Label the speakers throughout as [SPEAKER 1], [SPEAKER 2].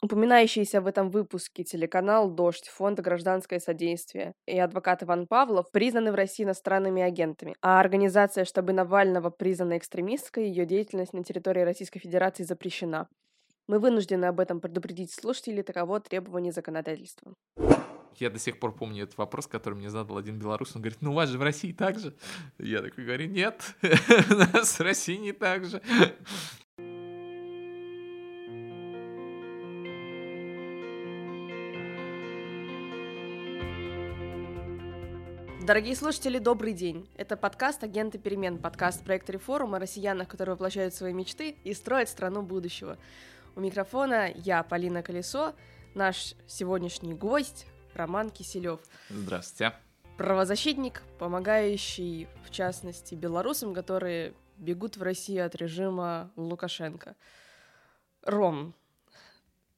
[SPEAKER 1] Упоминающийся в этом выпуске телеканал «Дождь», фонд «Гражданское содействие» и адвокат Иван Павлов признаны в России иностранными агентами, а организация штабы Навального признана экстремистской, ее деятельность на территории Российской Федерации запрещена. Мы вынуждены об этом предупредить слушателей, таково требование законодательства.
[SPEAKER 2] Я до сих пор помню этот вопрос, который мне задал один белорус. Он говорит, ну у вас же в России так же. Я такой говорю, нет, у нас в России не так же.
[SPEAKER 1] Дорогие слушатели, добрый день. Это подкаст «Агенты перемен», подкаст проекта «Реформ» о россиянах, которые воплощают свои мечты и строят страну будущего. У микрофона я, Полина Колесо, наш сегодняшний гость Роман Киселев.
[SPEAKER 2] Здравствуйте.
[SPEAKER 1] Правозащитник, помогающий, в частности, белорусам, которые бегут в Россию от режима Лукашенко. Ром,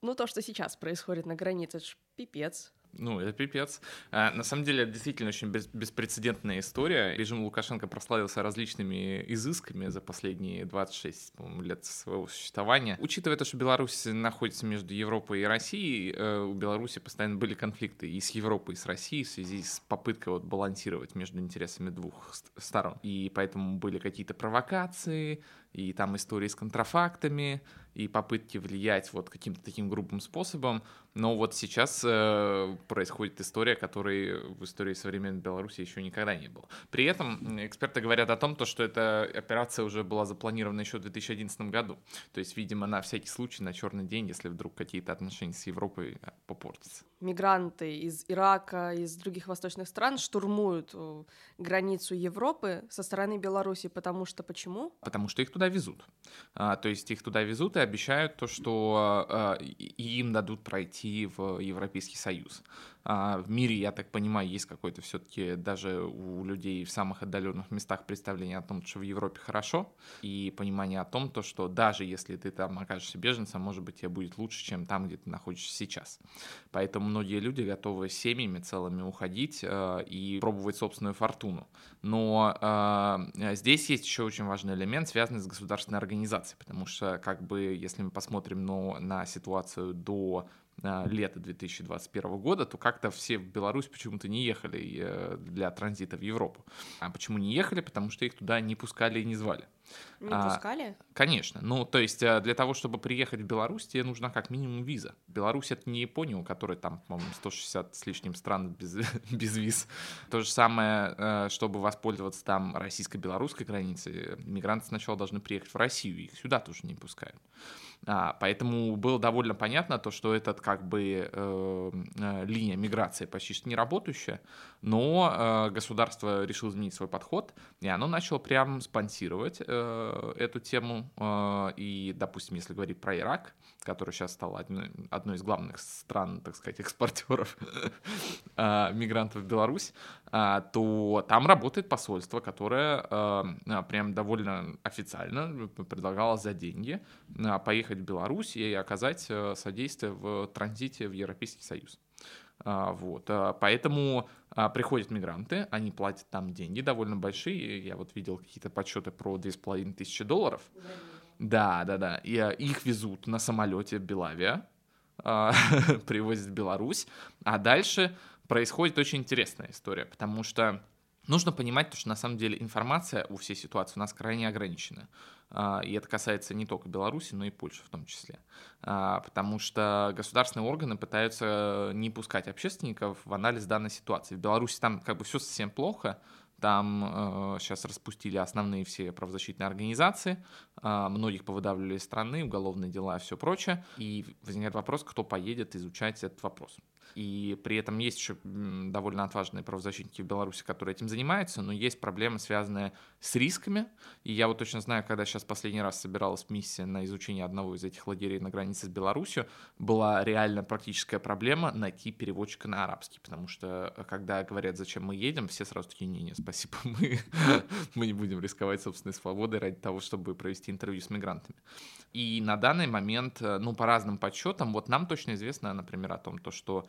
[SPEAKER 1] ну то, что сейчас происходит на границе, это ж пипец.
[SPEAKER 2] Ну, это пипец. А, на самом деле, это действительно очень бес- беспрецедентная история. Режим Лукашенко прославился различными изысками за последние 26 лет своего существования. Учитывая то, что Беларусь находится между Европой и Россией, э, у Беларуси постоянно были конфликты и с Европой, и с Россией в связи с попыткой вот балансировать между интересами двух сторон. И поэтому были какие-то провокации, и там истории с контрафактами, и попытки влиять вот каким-то таким грубым способом. Но вот сейчас э, происходит история, которой в истории современной Беларуси еще никогда не было. При этом эксперты говорят о том, то, что эта операция уже была запланирована еще в 2011 году. То есть, видимо, на всякий случай, на черный день, если вдруг какие-то отношения с Европой э, попортятся.
[SPEAKER 1] Мигранты из Ирака, из других восточных стран штурмуют э, границу Европы со стороны Беларуси, потому что почему?
[SPEAKER 2] Потому что их туда везут. А, то есть их туда везут и обещают то, что а, им дадут пройти в Европейский Союз. А, в мире, я так понимаю, есть какой-то все-таки даже у людей в самых отдаленных местах представление о том, что в Европе хорошо, и понимание о том, то, что даже если ты там окажешься беженцем, может быть, тебе будет лучше, чем там, где ты находишься сейчас. Поэтому многие люди готовы семьями целыми уходить э, и пробовать собственную фортуну. Но э, здесь есть еще очень важный элемент, связанный с государственной организацией, потому что, как бы, если мы посмотрим ну, на ситуацию до лета 2021 года, то как-то все в Беларусь почему-то не ехали э, для транзита в Европу. А почему не ехали? Потому что их туда не пускали и не звали.
[SPEAKER 1] Не а, пускали?
[SPEAKER 2] Конечно. Ну, то есть э, для того, чтобы приехать в Беларусь, тебе нужна как минимум виза. Беларусь — это не Япония, у которой там, по-моему, 160 с лишним стран без, без виз. То же самое, э, чтобы воспользоваться там российско-белорусской границей, мигранты сначала должны приехать в Россию, их сюда тоже не пускают. А, поэтому было довольно понятно то, что этот как бы э, э, линия миграции почти что не работающая, но э, государство решило изменить свой подход, и оно начало прям спонсировать э, эту тему. Э, и, допустим, если говорить про Ирак, который сейчас стал одной, одной из главных стран, так сказать, экспортеров э, мигрантов в Беларусь, э, то там работает посольство, которое э, прям довольно официально предлагало за деньги поехать в Беларусь и оказать э, содействие в транзите в Европейский Союз. А, вот. А, поэтому а, приходят мигранты, они платят там деньги довольно большие. Я вот видел какие-то подсчеты про 2500 долларов. Да, да, да. И их везут на самолете Белавия, привозят в Беларусь. А дальше происходит очень интересная история, потому что нужно понимать, что на самом деле информация у всей ситуации у нас крайне ограничена. А, и это касается не только Беларуси, но и Польши в том числе. А, потому что государственные органы пытаются не пускать общественников в анализ данной ситуации. В Беларуси там как бы все совсем плохо, там э, сейчас распустили основные все правозащитные организации, э, многих повыдавливали из страны, уголовные дела и все прочее. И возникает вопрос, кто поедет изучать этот вопрос. И при этом есть еще довольно отважные правозащитники в Беларуси, которые этим занимаются, но есть проблемы, связанные с рисками. И я вот точно знаю, когда сейчас последний раз собиралась миссия на изучение одного из этих лагерей на границе с Беларусью, была реально практическая проблема найти переводчика на арабский, потому что э, когда говорят, зачем мы едем, все сразу такие, не-не, спасибо, мы, мы не будем рисковать собственной свободой ради того, чтобы провести интервью с мигрантами. И на данный момент, э, ну, по разным подсчетам, вот нам точно известно, например, о том, то, что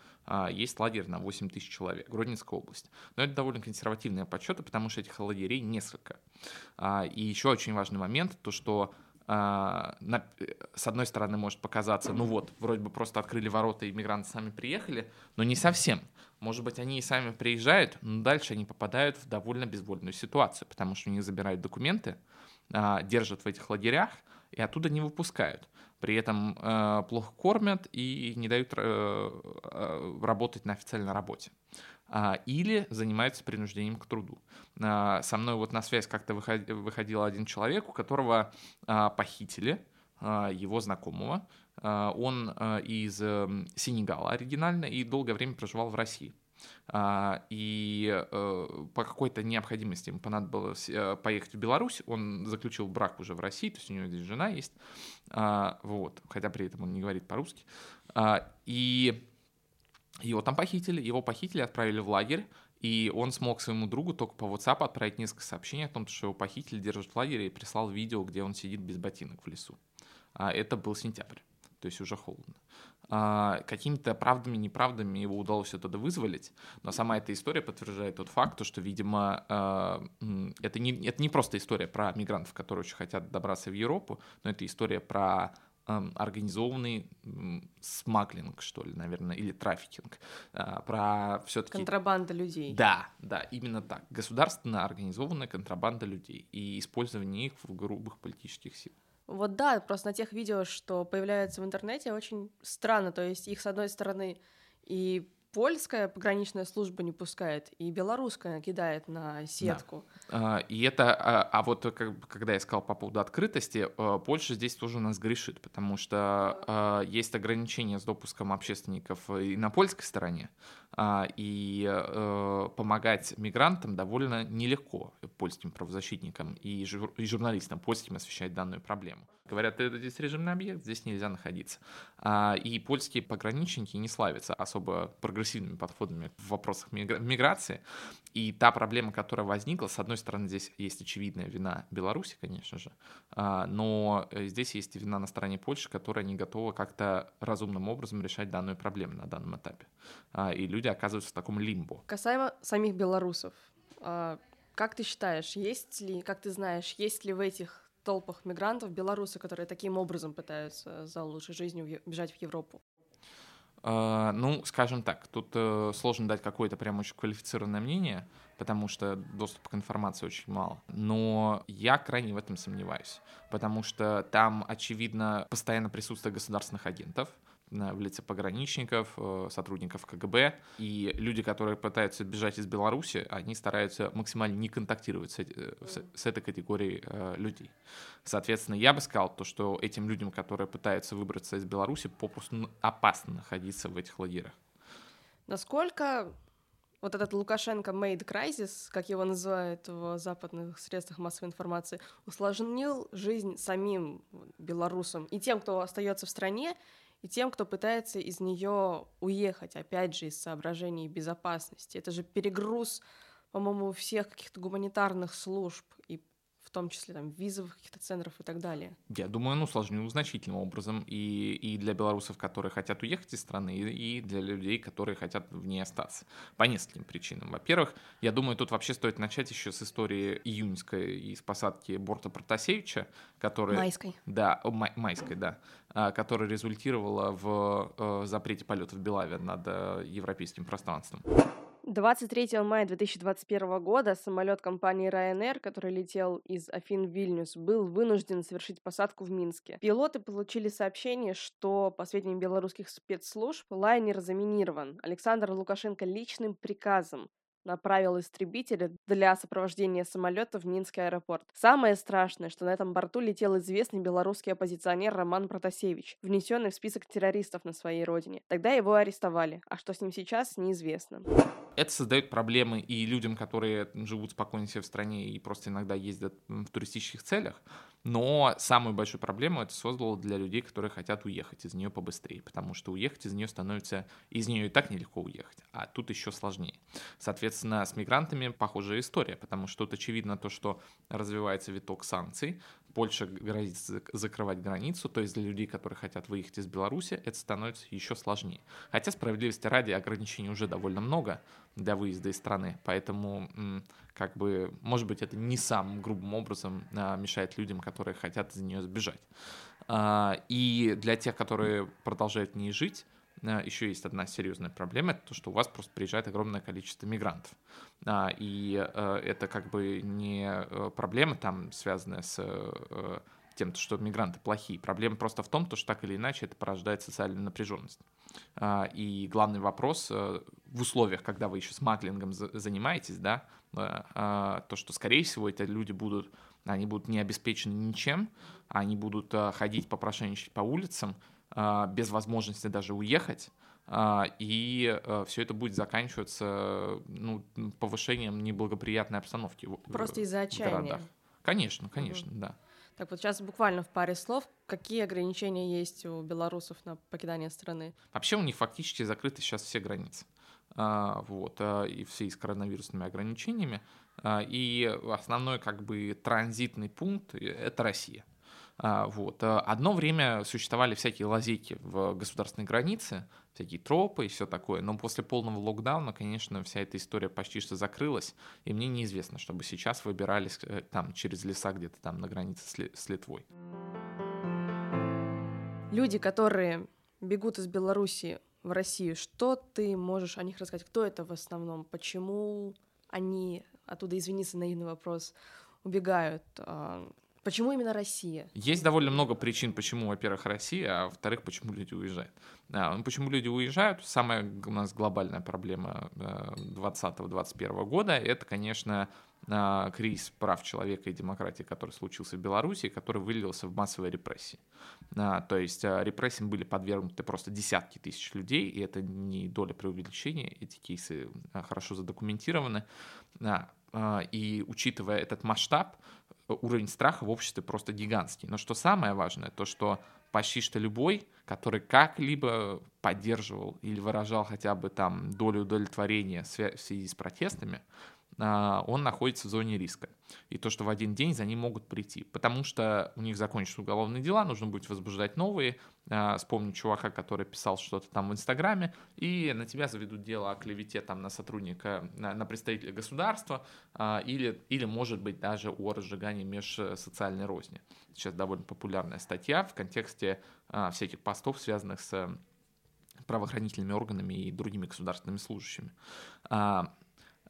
[SPEAKER 2] есть лагерь на 8 тысяч человек, Гродненская область. Но это довольно консервативные подсчеты, потому что этих лагерей несколько. А, и еще очень важный момент, то, что а, с одной стороны может показаться, ну вот, вроде бы просто открыли ворота, и мигранты сами приехали, но не совсем. Может быть, они и сами приезжают, но дальше они попадают в довольно безвольную ситуацию, потому что у них забирают документы, а, держат в этих лагерях и оттуда не выпускают. При этом э, плохо кормят и не дают э, э, работать на официальной работе. А, или занимаются принуждением к труду. А, со мной вот на связь как-то выходил один человек, у которого а, похитили его знакомого. Он из эм, Сенегала оригинально и долгое время проживал в России. И э, по какой-то необходимости ему понадобилось э, поехать в Беларусь. Он заключил брак уже в России, то есть у него здесь жена есть. Вот, хотя при этом он не говорит по-русски. И его там похитили, его похитили, отправили в лагерь, и он смог своему другу только по WhatsApp отправить несколько сообщений о том, что его похитили, держат в лагере, и прислал видео, где он сидит без ботинок в лесу. А это был сентябрь, то есть уже холодно. А, какими-то правдами, неправдами его удалось оттуда вызволить, но сама эта история подтверждает тот факт, что, видимо, а, это, не, это не просто история про мигрантов, которые очень хотят добраться в Европу, но это история про организованный смаглинг, что ли, наверное, или трафикинг. А, про все-таки...
[SPEAKER 1] Контрабанда людей.
[SPEAKER 2] Да, да, именно так. Государственно организованная контрабанда людей и использование их в грубых политических сил.
[SPEAKER 1] Вот да, просто на тех видео, что появляются в интернете, очень странно. То есть их, с одной стороны, и польская пограничная служба не пускает, и белорусская кидает на сетку.
[SPEAKER 2] Да. И это, а, а вот как, когда я сказал по поводу открытости, э, Польша здесь тоже у нас грешит, потому что а, есть ограничения с допуском общественников и на польской стороне, а, и э, помогать мигрантам довольно нелегко польским правозащитникам и журналистам польским освещать данную проблему. Говорят, это здесь режимный объект, здесь нельзя находиться. И польские пограничники не славятся особо прогрессивными подходами в вопросах миграции. И та проблема, которая возникла, с одной стороны, здесь есть очевидная вина Беларуси, конечно же, но э, здесь есть вина на стороне Польши, которая не готова как-то разумным образом решать данную проблему на данном этапе. И люди оказываются в таком лимбо.
[SPEAKER 1] Касаемо самих белорусов, а, как ты считаешь, есть ли, как ты знаешь, есть ли в этих толпах мигрантов белорусы, которые таким образом пытаются за лучшей жизнью бежать в Европу?
[SPEAKER 2] Uh, ну, скажем так, тут uh, сложно дать какое-то прям очень квалифицированное мнение, потому что доступа к информации очень мало. Но я крайне в этом сомневаюсь, потому что там, очевидно, постоянно присутствие государственных агентов, в лице пограничников, э, сотрудников КГБ. И люди, которые пытаются бежать из Беларуси, они стараются максимально не контактировать с, э, с этой категорией э, людей. Соответственно, я бы сказал то, что этим людям, которые пытаются выбраться из Беларуси, попросту опасно находиться в этих лагерях.
[SPEAKER 1] Насколько вот этот Лукашенко made crisis, как его называют в западных средствах массовой информации, усложнил жизнь самим белорусам и тем, кто остается в стране, и тем, кто пытается из нее уехать, опять же, из соображений безопасности. Это же перегруз, по-моему, всех каких-то гуманитарных служб и в том числе там визовых каких-то центров и так далее.
[SPEAKER 2] Я думаю, ну, усложнил значительным образом и, и для белорусов, которые хотят уехать из страны, и, и для людей, которые хотят в ней остаться. По нескольким причинам. Во-первых, я думаю, тут вообще стоит начать еще с истории июньской из посадки борта Протасевича, который...
[SPEAKER 1] Майской.
[SPEAKER 2] Да, май, майской, да. А, которая результировала в э, запрете полетов Белавия над э, европейским пространством.
[SPEAKER 1] 23 мая 2021 года самолет компании Ryanair, который летел из Афин в Вильнюс, был вынужден совершить посадку в Минске. Пилоты получили сообщение, что, по сведениям белорусских спецслужб, лайнер заминирован. Александр Лукашенко личным приказом направил истребители для сопровождения самолета в Минский аэропорт. Самое страшное, что на этом борту летел известный белорусский оппозиционер Роман Протасевич, внесенный в список террористов на своей родине. Тогда его арестовали, а что с ним сейчас, неизвестно.
[SPEAKER 2] Это создает проблемы и людям, которые живут спокойно себе в стране и просто иногда ездят в туристических целях, но самую большую проблему это создало для людей, которые хотят уехать из нее побыстрее, потому что уехать из нее становится, из нее и так нелегко уехать, а тут еще сложнее. Соответственно, соответственно, с мигрантами похожая история, потому что тут очевидно то, что развивается виток санкций, Польша грозит закрывать границу, то есть для людей, которые хотят выехать из Беларуси, это становится еще сложнее. Хотя, справедливости ради, ограничений уже довольно много для выезда из страны, поэтому, как бы, может быть, это не самым грубым образом а, мешает людям, которые хотят из нее сбежать. А, и для тех, которые продолжают в ней жить, еще есть одна серьезная проблема, это то, что у вас просто приезжает огромное количество мигрантов. А, и э, это как бы не э, проблема там, связанная с э, тем, что мигранты плохие. Проблема просто в том, что так или иначе это порождает социальную напряженность. А, и главный вопрос в условиях, когда вы еще смаглингом занимаетесь, да, то, что, скорее всего, эти люди будут, они будут не обеспечены ничем, они будут ходить попрошайничать по улицам, а, без возможности даже уехать, а, и э, все это будет заканчиваться ну, повышением неблагоприятной обстановки
[SPEAKER 1] Просто из-за отчаяния. Городах.
[SPEAKER 2] Конечно, конечно, угу. да.
[SPEAKER 1] Так вот сейчас буквально в паре слов, какие ограничения есть у белорусов на покидание страны?
[SPEAKER 2] Вообще у них фактически закрыты сейчас все границы. А, вот, и все с коронавирусными ограничениями. И основной как бы транзитный пункт — это Россия. А, вот. Э, одно время существовали всякие лазейки в государственной границе, всякие тропы и все такое, но после полного локдауна, конечно, вся эта история почти что закрылась, и мне неизвестно, чтобы сейчас выбирались э, там через леса где-то там на границе с Литвой.
[SPEAKER 1] Люди, которые бегут из Беларуси в Россию, что ты можешь о них рассказать? Кто это в основном? Почему они, оттуда, извини за наивный вопрос, убегают? А, Почему именно Россия?
[SPEAKER 2] Есть довольно много причин, почему, во-первых, Россия, а во-вторых, почему люди уезжают. А, ну, почему люди уезжают? Самая у нас глобальная проблема 2020-2021 э, года – это, конечно, а, кризис прав человека и демократии, который случился в Беларуси, который вылился в массовые репрессии. А, то есть репрессиям были подвергнуты просто десятки тысяч людей, и это не доля преувеличения, эти кейсы хорошо задокументированы. И учитывая этот масштаб, уровень страха в обществе просто гигантский. Но что самое важное, то что почти что любой, который как-либо поддерживал или выражал хотя бы там долю удовлетворения в связи с протестами, он находится в зоне риска. И то, что в один день за ним могут прийти. Потому что у них закончатся уголовные дела, нужно будет возбуждать новые. А, вспомню чувака, который писал что-то там в Инстаграме, и на тебя заведут дело о клевете там, на сотрудника, на, на представителя государства, а, или, или, может быть, даже о разжигании межсоциальной розни. Сейчас довольно популярная статья в контексте всяких постов, связанных с правоохранительными органами и другими государственными служащими.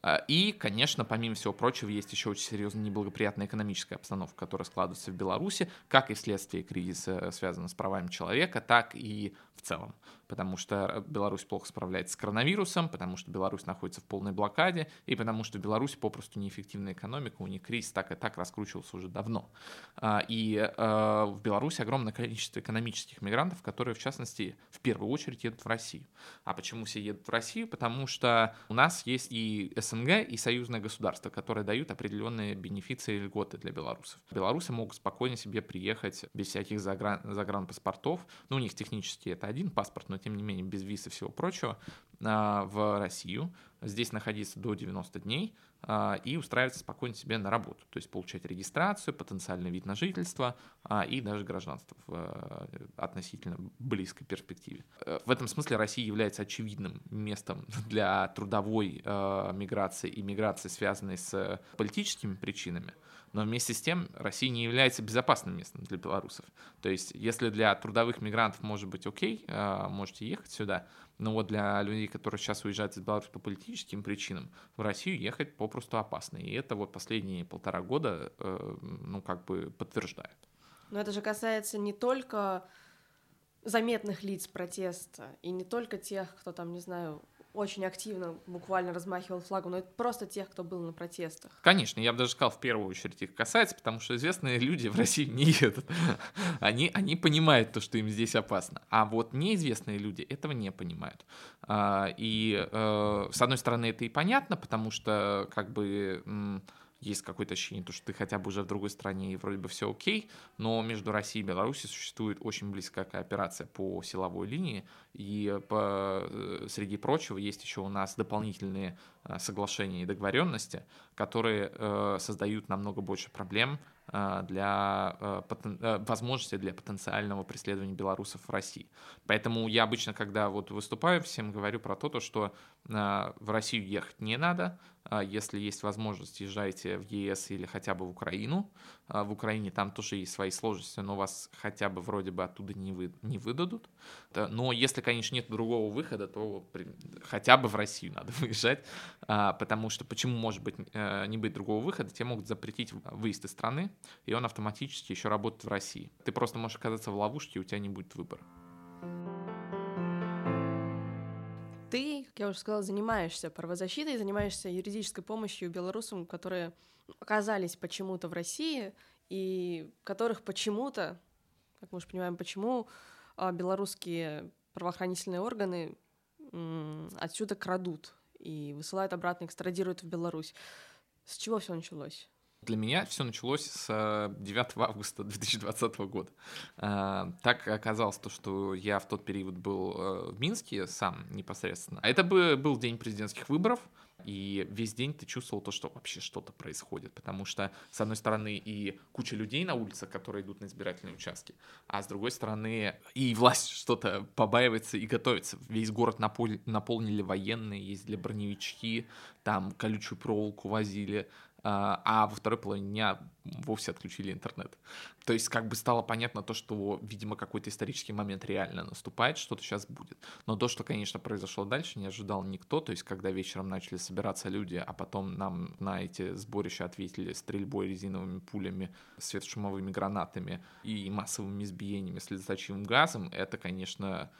[SPEAKER 2] А, и, конечно, помимо всего прочего, есть еще очень серьезная неблагоприятная экономическая обстановка, которая складывается в Беларуси, как и вследствие кризиса, связанного с правами человека, так и в целом потому что Беларусь плохо справляется с коронавирусом, потому что Беларусь находится в полной блокаде, и потому что в Беларуси попросту неэффективная экономика, у них кризис так и так раскручивался уже давно. А, и а, в Беларуси огромное количество экономических мигрантов, которые, в частности, в первую очередь едут в Россию. А почему все едут в Россию? Потому что у нас есть и СНГ, и союзное государство, которые дают определенные бенефиции и льготы для белорусов. Белорусы могут спокойно себе приехать без всяких загран, загранпаспортов. Ну, у них технически это один паспорт, но тем не менее без виз и всего прочего, а, в Россию, здесь находиться до 90 дней а, и устраиваться спокойно себе на работу, то есть получать регистрацию, потенциальный вид на жительство а, и даже гражданство в относительно близкой перспективе. Э, в этом смысле Россия является очевидным местом для трудовой миграции и миграции, связанной с политическими причинами, но вместе с тем Россия не является безопасным местом для белорусов. То есть, если для трудовых мигрантов может быть окей, а, можете ехать сюда, но вот для людей, которые сейчас уезжают из Беларуси по политическим причинам, в Россию ехать попросту опасно. И это вот последние полтора года, э, ну, как бы подтверждает.
[SPEAKER 1] Но это же касается не только заметных лиц протеста, и не только тех, кто там, не знаю, очень активно буквально размахивал флагом, но это просто тех, кто был на протестах.
[SPEAKER 2] Конечно, я бы даже сказал, в первую очередь их касается, потому что известные люди в России не едут. Они, они понимают то, что им здесь опасно. А вот неизвестные люди этого не понимают. А, и, э, с одной стороны, это и понятно, потому что, как бы, есть какое-то ощущение, то, что ты хотя бы уже в другой стране и вроде бы все окей, но между Россией и Беларусью существует очень близкая кооперация по силовой линии, и по, э, среди прочего есть еще у нас дополнительные э, соглашения и договоренности, которые э, создают намного больше проблем для э, потен... возможности для потенциального преследования белорусов в России. Поэтому я обычно, когда вот выступаю, всем говорю про то, что в Россию ехать не надо, а если есть возможность, езжайте в ЕС или хотя бы в Украину. А в Украине там тоже есть свои сложности, но вас хотя бы вроде бы оттуда не, вы, не выдадут. Но если, конечно, нет другого выхода, то хотя бы в Россию надо выезжать, а, потому что почему может быть э, не быть другого выхода? Тебе могут запретить выезд из страны, и он автоматически еще работает в России. Ты просто можешь оказаться в ловушке, и у тебя не будет выбора.
[SPEAKER 1] Ты, как я уже сказала, занимаешься правозащитой, занимаешься юридической помощью белорусам, которые оказались почему-то в России и которых почему-то, как мы уже понимаем, почему а, белорусские правоохранительные органы отсюда крадут и высылают обратно, экстрадируют в Беларусь. С чего все началось?
[SPEAKER 2] Для меня все началось с 9 э, августа 2020 года. Э, так оказалось то, что я в тот период был э, в Минске сам непосредственно. А это был день президентских выборов, и весь день ты чувствовал то, что вообще что-то происходит, потому что, с одной стороны, и куча людей на улицах, которые идут на избирательные участки, а с другой стороны, и власть что-то побаивается и готовится. Весь город наполнили военные, ездили броневички, там колючую проволоку возили, а, а во второй половине дня вовсе отключили интернет. То есть как бы стало понятно то, что, видимо, какой-то исторический момент реально наступает, что-то сейчас будет. Но то, что, конечно, произошло дальше, не ожидал никто. То есть когда вечером начали собираться люди, а потом нам на эти сборища ответили стрельбой резиновыми пулями, светошумовыми гранатами и массовыми избиениями с газом, это, конечно,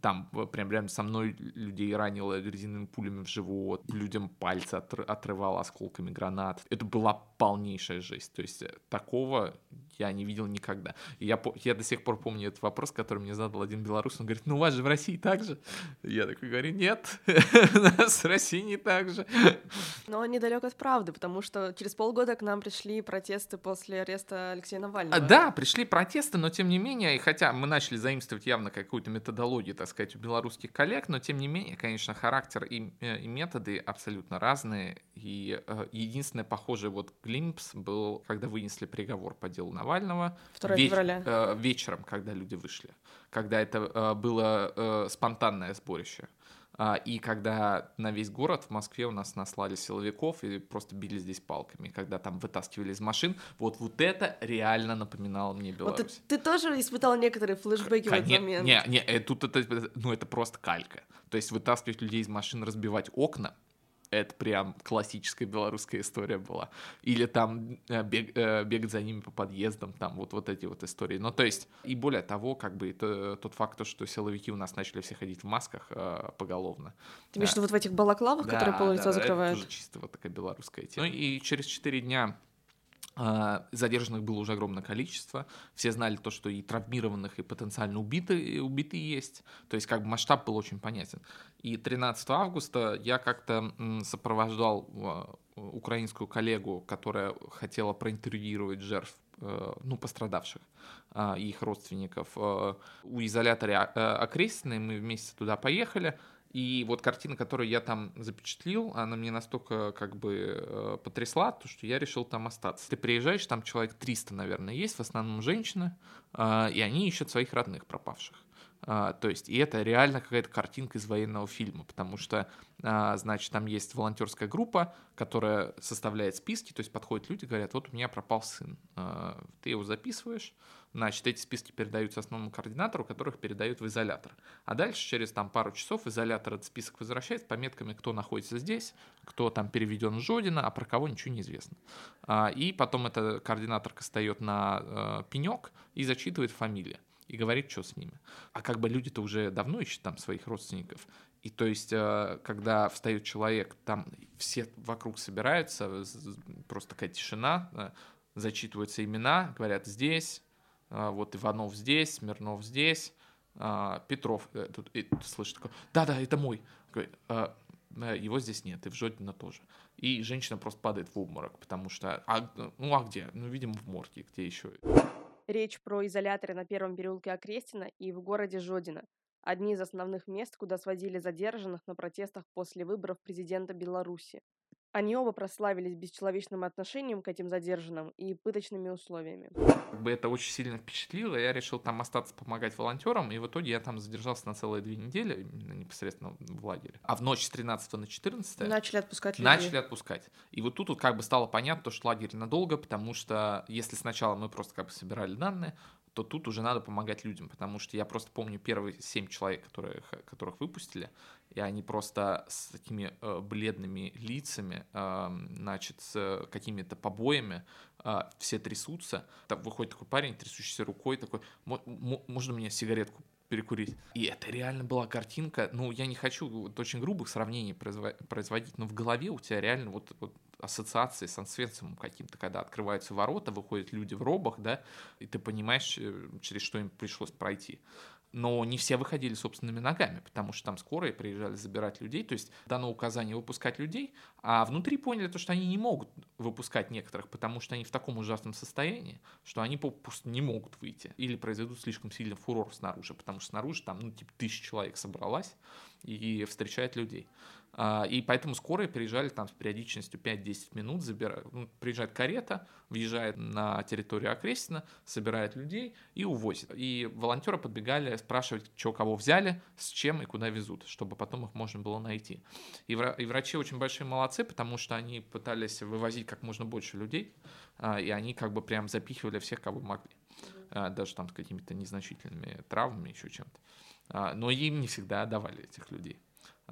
[SPEAKER 2] там прям рядом со мной людей ранило резиновыми пулями в живот, людям пальцы отр- отрывало осколками гранат. Это была полнейшая жесть. То есть э, такого я не видел никогда. И я, я до сих пор помню этот вопрос, который мне задал один белорус. Он говорит, ну у вас же в России так же. Я такой говорю, нет, у нас в России не так же.
[SPEAKER 1] Но он недалек от правды, потому что через полгода к нам пришли протесты после ареста Алексея Навального. А,
[SPEAKER 2] да, пришли протесты, но тем не менее, хотя мы начали заимствовать явно какую-то методологию, так сказать, у белорусских коллег, но тем не менее, конечно, характер и, э, и методы абсолютно разные. И э, единственное похожее вот глимпс был, когда вынесли приговор по делу Навального, Навального.
[SPEAKER 1] 2 ве- февраля.
[SPEAKER 2] Э, вечером, когда люди вышли. Когда это э, было э, спонтанное сборище. А, и когда на весь город в Москве у нас наслали силовиков и просто били здесь палками, когда там вытаскивали из машин, вот, вот это реально напоминало мне Беларусь. Вот
[SPEAKER 1] ты, ты тоже испытал некоторые флешбеки К- в этот момент?
[SPEAKER 2] Не, не, э, тут это, ну, это просто калька. То есть вытаскивать людей из машин, разбивать окна, это прям классическая белорусская история была. Или там э, бег, э, бегать за ними по подъездам, там вот, вот эти вот истории. Ну, то есть, и более того, как бы это, тот факт, что силовики у нас начали все ходить в масках э, поголовно.
[SPEAKER 1] Ты имеешь в виду вот в этих балаклавах, да, которые пол лица да, закрывают?
[SPEAKER 2] это тоже чисто вот такая белорусская тема. Ну и через 4 дня задержанных было уже огромное количество. Все знали то, что и травмированных, и потенциально убитые, убитые есть. То есть как бы масштаб был очень понятен. И 13 августа я как-то сопровождал а, украинскую коллегу, которая хотела проинтервьюировать жертв, э, ну, пострадавших, а, их родственников. Э, у изолятора э, окрестной мы вместе туда поехали. И вот картина, которую я там запечатлил, она мне настолько как бы э, потрясла, то, что я решил там остаться. Ты приезжаешь, там человек 300, наверное, есть, в основном женщины, э, и они ищут своих родных пропавших. Uh, то есть, и это реально какая-то картинка из военного фильма, потому что, uh, значит, там есть волонтерская группа, которая составляет списки, то есть подходят люди, говорят, вот у меня пропал сын, ты его записываешь, Значит, эти списки передаются основному координатору, которых передают в изолятор. А дальше, через там, пару часов, изолятор этот список возвращает с пометками, кто находится здесь, кто там переведен в Жодина, а про кого ничего не известно. А, и потом эта координаторка встает на э, пенек и зачитывает фамилии и говорит, что с ними. А как бы люди-то уже давно ищут там своих родственников. И то есть, э, когда встает человек, там все вокруг собираются, просто такая тишина, э, зачитываются имена, говорят здесь, вот Иванов здесь, Смирнов здесь, а, Петров, э, тут, и, слышишь такой, да-да, это мой. А, его здесь нет, и в Жодино тоже. И женщина просто падает в обморок, потому что, а, ну а где? Ну, видимо, в морге, где еще?
[SPEAKER 1] Речь про изоляторы на первом переулке Окрестина и в городе Жодино. Одни из основных мест, куда сводили задержанных на протестах после выборов президента Беларуси. Они оба прославились бесчеловечным отношением к этим задержанным и пыточными условиями.
[SPEAKER 2] Как бы это очень сильно впечатлило, я решил там остаться помогать волонтерам, и в итоге я там задержался на целые две недели, непосредственно в лагере. А в ночь с 13 на 14
[SPEAKER 1] начали отпускать людей.
[SPEAKER 2] Начали отпускать. И вот тут вот как бы стало понятно, что лагерь надолго, потому что если сначала мы просто как бы собирали данные, то тут уже надо помогать людям, потому что я просто помню первые семь человек, которые, которых выпустили, и они просто с такими э, бледными лицами, э, значит, с какими-то побоями, э, все трясутся. Там выходит такой парень, трясущийся рукой, такой, можно мне сигаретку перекурить. И это реально была картинка, ну, я не хочу вот, очень грубых сравнений производить, но в голове у тебя реально вот, вот ассоциации с ансвенцем каким-то, когда открываются ворота, выходят люди в робах, да, и ты понимаешь, э, через что им пришлось пройти но не все выходили собственными ногами, потому что там скорые приезжали забирать людей, то есть дано указание выпускать людей, а внутри поняли то, что они не могут выпускать некоторых, потому что они в таком ужасном состоянии, что они просто не могут выйти, или произойдут слишком сильный фурор снаружи, потому что снаружи там, ну, типа, тысяча человек собралась и встречает людей. А, и поэтому скорые приезжали там с периодичностью 5-10 минут, забирают, ну, приезжает карета, въезжает на территорию Окрестина, собирает людей и увозит. И волонтеры подбегали спрашивать, что кого взяли, с чем и куда везут, чтобы потом их можно было найти. И, врачи очень большие молодцы, потому что они пытались вывозить как можно больше людей, а, и они как бы прям запихивали всех, кого могли. А, даже там с какими-то незначительными травмами, еще чем-то. Но им не всегда давали этих людей.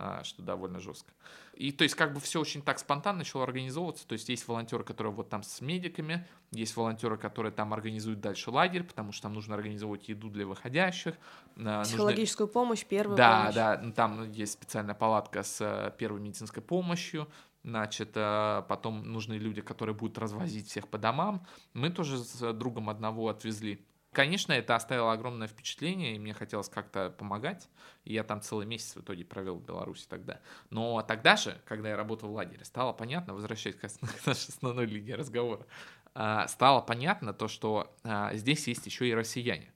[SPEAKER 2] А, что довольно жестко. И то есть как бы все очень так спонтанно начало организовываться. То есть есть волонтеры, которые вот там с медиками, есть волонтеры, которые там организуют дальше лагерь, потому что там нужно организовывать еду для выходящих.
[SPEAKER 1] А, Психологическую нужно... помощь, первую
[SPEAKER 2] да,
[SPEAKER 1] помощь.
[SPEAKER 2] Да, да, ну, там есть специальная палатка с э, первой медицинской помощью. Значит, э, потом нужны люди, которые будут развозить всех по домам. Мы тоже с другом одного отвезли Конечно, это оставило огромное впечатление, и мне хотелось как-то помогать. И я там целый месяц в итоге провел в Беларуси тогда. Но тогда же, когда я работал в лагере, стало понятно, возвращаясь к нашей основной лиге разговора, а, стало понятно то, что а, здесь есть еще и россияне,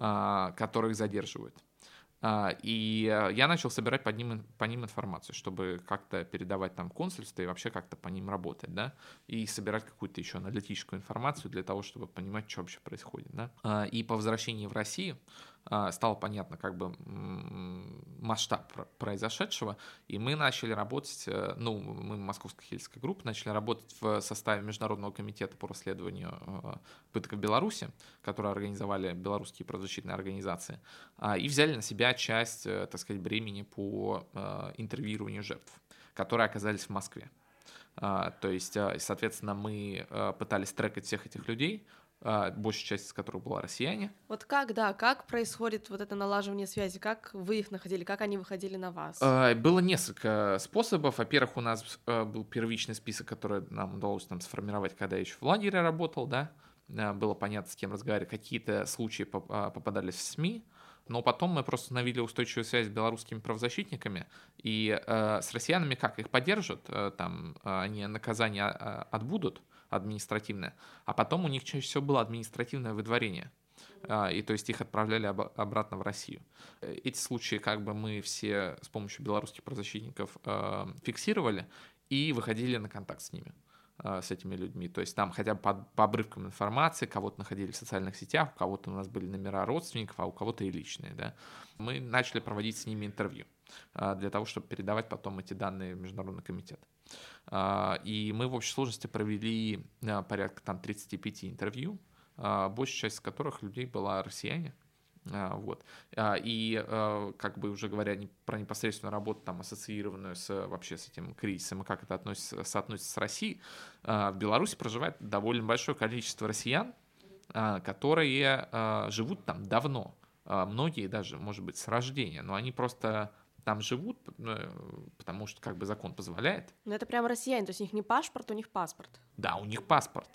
[SPEAKER 2] а, которых задерживают. А, и э, я начал собирать по ним, по ним информацию, чтобы как-то передавать там консульство и вообще как-то по ним работать, да, и собирать какую-то еще аналитическую информацию для того, чтобы понимать, что вообще происходит, да. А, и по возвращении в Россию стало понятно как бы масштаб произошедшего, и мы начали работать, э, ну, мы, Московская хельская группа, начали работать в составе Международного комитета по расследованию э, пыток в Беларуси, который организовали белорусские правозащитные организации, а, и взяли на себя часть, э, так сказать, бремени по интервьюированию жертв, которые оказались в Москве. А, то есть, соответственно, мы пытались трекать всех этих людей, а, большая часть из которых была россияне.
[SPEAKER 1] Вот как, да, как происходит вот это налаживание связи, как вы их находили, как они выходили на вас?
[SPEAKER 2] А, было несколько способов. Во-первых, у нас э, был первичный список, который нам удалось там сформировать, когда я еще в лагере работал, да, а, было понятно, с кем разговаривать, какие-то случаи попадались в СМИ, но потом мы просто установили устойчивую связь с белорусскими правозащитниками, и э, с россиянами как? Их поддержат, э, там, они наказание отбудут, административное, а потом у них чаще всего было административное выдворение. А, и то есть их отправляли об- обратно в Россию. Эти случаи как бы мы все с помощью белорусских правозащитников э, фиксировали и выходили на контакт с ними э, с этими людьми. То есть там хотя бы по, по обрывкам информации, кого-то находили в социальных сетях, у кого-то у нас были номера родственников, а у кого-то и личные. Да. Мы начали проводить с ними интервью э, для того, чтобы передавать потом эти данные в Международный комитет. А, и мы в общей сложности провели а, порядка там 35 интервью, а, большая часть из которых людей была россияне. Вот. И, как бы уже говоря про непосредственную работу, там, ассоциированную с, вообще с этим кризисом, и как это относится, соотносится с Россией, в Беларуси проживает довольно большое количество россиян, которые живут там давно. Многие даже, может быть, с рождения, но они просто там живут, э, потому что как бы закон позволяет.
[SPEAKER 1] Но это прям россияне, то есть у них не паспорт, у них паспорт.
[SPEAKER 2] Да, у них паспорт.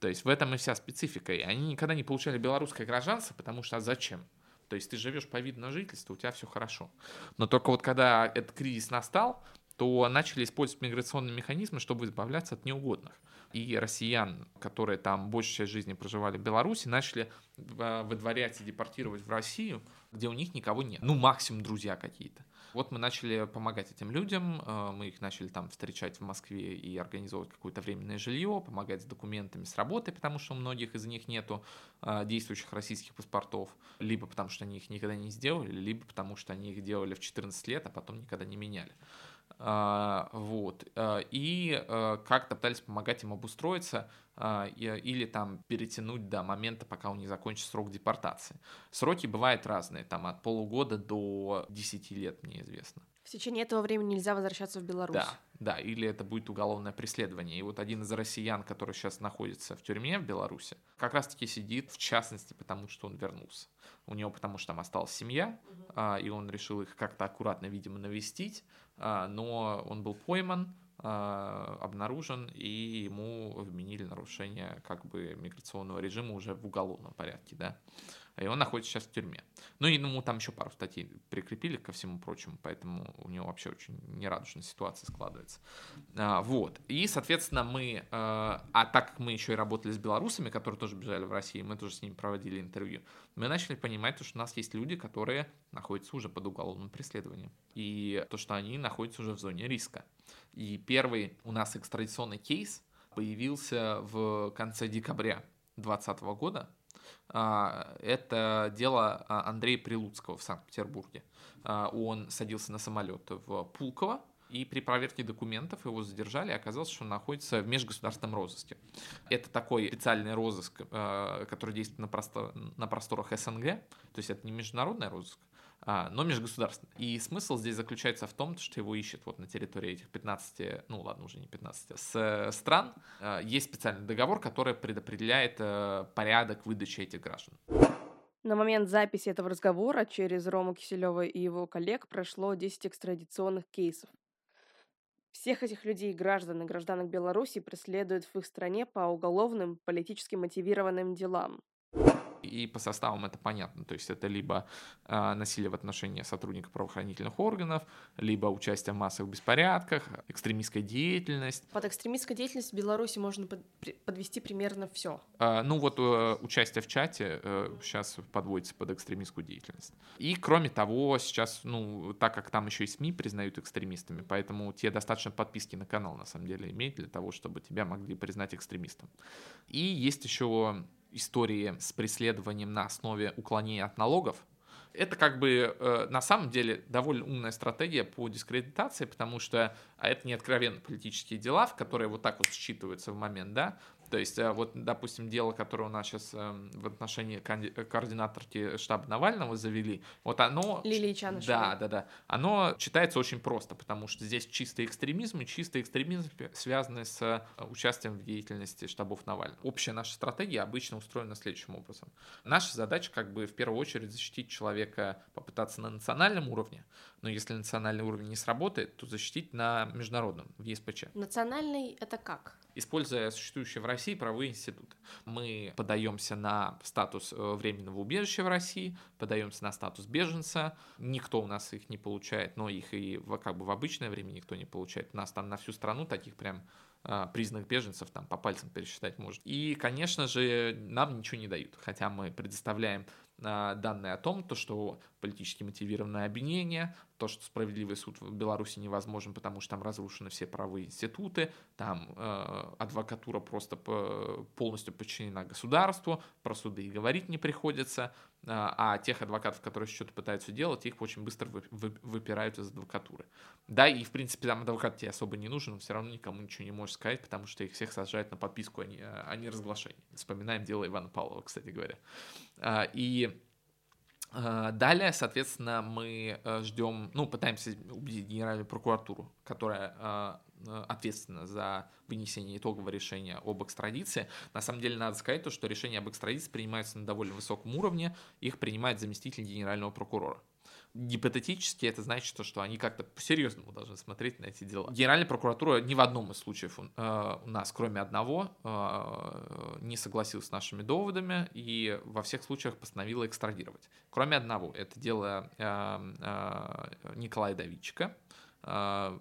[SPEAKER 2] То есть в этом и вся специфика. И они никогда не получали белорусское гражданство, потому что а зачем? То есть ты живешь по виду на жительство, у тебя все хорошо. Но только вот когда этот кризис настал, то начали использовать миграционные механизмы, чтобы избавляться от неугодных. И россиян, которые там большую часть жизни проживали в Беларуси, начали выдворять и депортировать в Россию, где у них никого нет. Ну, максимум друзья какие-то. Вот мы начали помогать этим людям, э, мы их начали там встречать в Москве и организовывать какое-то временное жилье, помогать с документами, с работой, потому что у многих из них нету э, действующих российских паспортов, либо потому что они их никогда не сделали, либо потому что они их делали в 14 лет, а потом никогда не меняли. А, вот. Э, и как-то пытались помогать им обустроиться или там перетянуть до момента, пока у них закончится срок депортации. Сроки бывают разные, там от полугода до 10 лет, мне известно.
[SPEAKER 1] В течение этого времени нельзя возвращаться в Беларусь.
[SPEAKER 2] Да, да, или это будет уголовное преследование. И вот один из россиян, который сейчас находится в тюрьме в Беларуси, как раз-таки сидит в частности, потому что он вернулся. У него потому что там осталась семья, угу. и он решил их как-то аккуратно, видимо, навестить, а, но он был пойман, а, обнаружен, и ему вменили нарушение как бы миграционного режима уже в уголовном порядке, да и он находится сейчас в тюрьме. Ну и ему там еще пару статей прикрепили ко всему прочему, поэтому у него вообще очень нерадужная ситуация складывается. А, вот. И, соответственно, мы, а, а так как мы еще и работали с белорусами, которые тоже бежали в Россию, мы тоже с ними проводили интервью, мы начали понимать, что у нас есть люди, которые находятся уже под уголовным преследованием. И то, что они находятся уже в зоне риска. И первый у нас экстрадиционный кейс появился в конце декабря 2020 года, это дело а, Андрея Прилуцкого в Санкт-Петербурге. А, он садился на самолет в Пулково, и при проверке документов его задержали, и оказалось, что он находится в межгосударственном розыске. Это такой специальный розыск, который действует на, простор, на просторах СНГ, то есть это не международный розыск, а, но межгосударственный. И смысл здесь заключается в том, что его ищет вот на территории этих 15, ну ладно, уже не 15, с э, стран. А, есть специальный договор, который предопределяет э, порядок выдачи этих граждан.
[SPEAKER 1] На момент записи этого разговора через Рому Киселева и его коллег прошло 10 экстрадиционных кейсов. Всех этих людей, граждан и гражданок Беларуси, преследуют в их стране по уголовным, политически мотивированным делам
[SPEAKER 2] и по составам это понятно. То есть это либо э, насилие в отношении сотрудников правоохранительных органов, либо участие в массовых беспорядках, экстремистская деятельность.
[SPEAKER 1] Под экстремистской деятельностью в Беларуси можно под, подвести примерно все. Э,
[SPEAKER 2] ну вот э, участие в чате э, сейчас подводится под экстремистскую деятельность. И кроме того, сейчас, ну, так как там еще и СМИ признают экстремистами, поэтому тебе достаточно подписки на канал на самом деле иметь для того, чтобы тебя могли признать экстремистом. И есть еще истории с преследованием на основе уклонения от налогов, это как бы э, на самом деле довольно умная стратегия по дискредитации, потому что а это не откровенно политические дела, в которые вот так вот считываются в момент, да, то есть, э, вот, допустим, дело, которое у нас сейчас эм, в отношении координаторки штаба Навального завели, вот оно...
[SPEAKER 1] Лилии Чанышевой.
[SPEAKER 2] Да, да, да. Оно читается очень просто, потому что здесь чистый экстремизм, и чистый экстремизм связанный с э, участием в деятельности штабов Навального. Общая наша стратегия обычно устроена следующим образом. Наша задача, как бы, в первую очередь защитить человека, попытаться на национальном уровне, но если национальный уровень не сработает, то защитить на международном, в ЕСПЧ.
[SPEAKER 1] Национальный — это как?
[SPEAKER 2] Используя существующие в России правовые институты. Мы подаемся на статус э, временного убежища в России, подаемся на статус беженца. Никто у нас их не получает, но их и в, как бы в обычное время никто не получает. У нас там на всю страну таких прям э, признанных беженцев там по пальцам пересчитать может. И, конечно же, нам ничего не дают, хотя мы предоставляем данные о том, то, что политически мотивированное обвинение, то, что справедливый суд в Беларуси невозможен, потому что там разрушены все правые институты, там э, адвокатура просто по, полностью подчинена государству, про суды и говорить не приходится, а тех адвокатов, которые что-то пытаются делать, их очень быстро вы, вы, выпирают из адвокатуры. Да, и в принципе там адвокат тебе особо не нужен, он все равно никому ничего не можешь сказать, потому что их всех сажают на подписку, а не, а не разглашение. Вспоминаем дело Ивана Павлова, кстати говоря. Э, и далее, соответственно, мы э, ждем, ну, пытаемся убедить Генеральную прокуратуру, которая ответственна за вынесение итогового решения об экстрадиции. На самом деле, надо сказать то, что решение об экстрадиции принимается на довольно высоком уровне, их принимает заместитель генерального прокурора гипотетически это значит, то, что они как-то по-серьезному должны смотреть на эти дела. Генеральная прокуратура ни в одном из случаев э, у нас, кроме одного, э, не согласилась с нашими доводами и во всех случаях постановила экстрадировать. Кроме одного, это дело э, Николая Давидчика, А,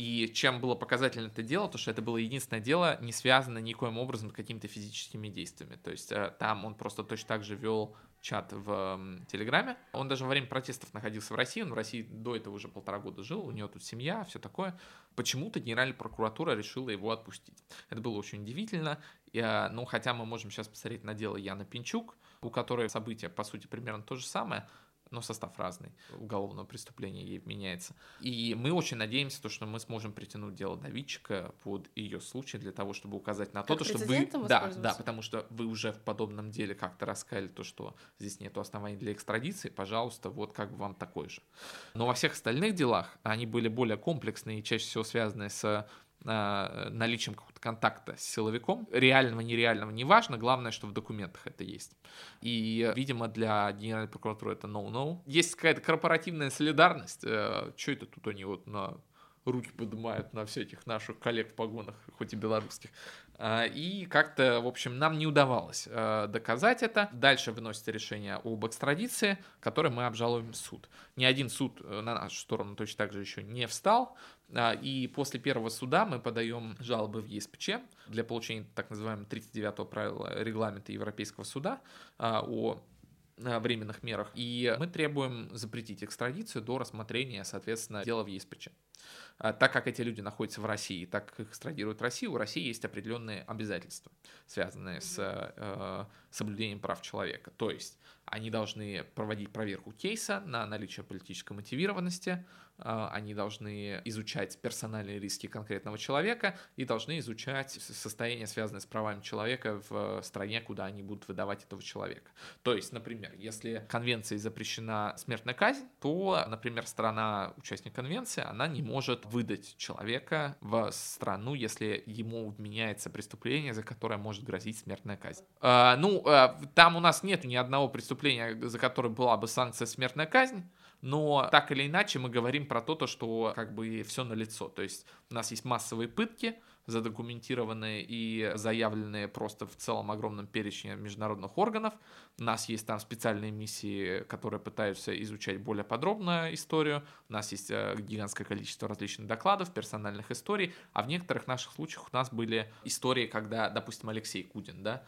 [SPEAKER 2] и чем было показательно это дело, то что это было единственное дело, не связанное никоим образом с какими-то физическими действиями. То есть э, там он просто точно так же вел чат в Телеграме. Он даже во время протестов находился в России. Он в России до этого уже полтора года жил. У него тут семья, все такое. Почему-то Генеральная прокуратура решила его отпустить. Это было очень удивительно. Я, ну, хотя мы можем сейчас посмотреть на дело Яна Пинчук, у которой события, по сути, примерно то же самое но состав разный уголовного преступления ей меняется. И мы очень надеемся, то, что мы сможем притянуть дело Давидчика под ее случай для того, чтобы указать на то, что вы... Да, да, потому что вы уже в подобном деле как-то рассказали то, что здесь нет оснований для экстрадиции, пожалуйста, вот как бы вам такой же. Но во всех остальных делах они были более комплексные и чаще всего связаны с наличием какого-то контакта с силовиком. Реального, нереального, неважно. Главное, что в документах это есть. И, видимо, для Генеральной прокуратуры это no-no. Есть какая-то корпоративная солидарность. Э, что это тут они вот на руки поднимают на всяких наших коллег в погонах, хоть и белорусских. А, и как-то, в общем, нам не удавалось э, доказать это. Дальше выносится решение об экстрадиции, которое мы обжалуем в суд. Ни один суд на нашу сторону точно так же еще не встал. А, и после первого суда мы подаем жалобы в ЕСПЧ для получения так называемого 39-го правила регламента Европейского суда а, о временных мерах. И мы требуем запретить экстрадицию до рассмотрения, соответственно, дела в ЕСПЧ. А, так как эти люди находятся в России, так как их экстрадируют в Россию, у России есть определенные обязательства, связанные с э, соблюдением прав человека. То есть они должны проводить проверку кейса на наличие политической мотивированности, а, они должны изучать персональные риски конкретного человека и должны изучать состояние, связанное с правами человека в стране, куда они будут выдавать этого человека. То есть, например, если конвенцией запрещена смертная казнь, то, например, страна, участник конвенции, она не может выдать человека в страну, если ему вменяется преступление, за которое может грозить смертная казнь. А, ну, а, там у нас нет ни одного преступления, за которое была бы санкция смертная казнь, но так или иначе мы говорим про то, что как бы все на лицо. То есть у нас есть массовые пытки, задокументированные и заявленные просто в целом огромном перечне международных органов. У нас есть там специальные миссии, которые пытаются изучать более подробно историю. У нас есть э, гигантское количество различных докладов, персональных историй. А в некоторых наших случаях у нас были истории, когда, допустим, Алексей Кудин, да,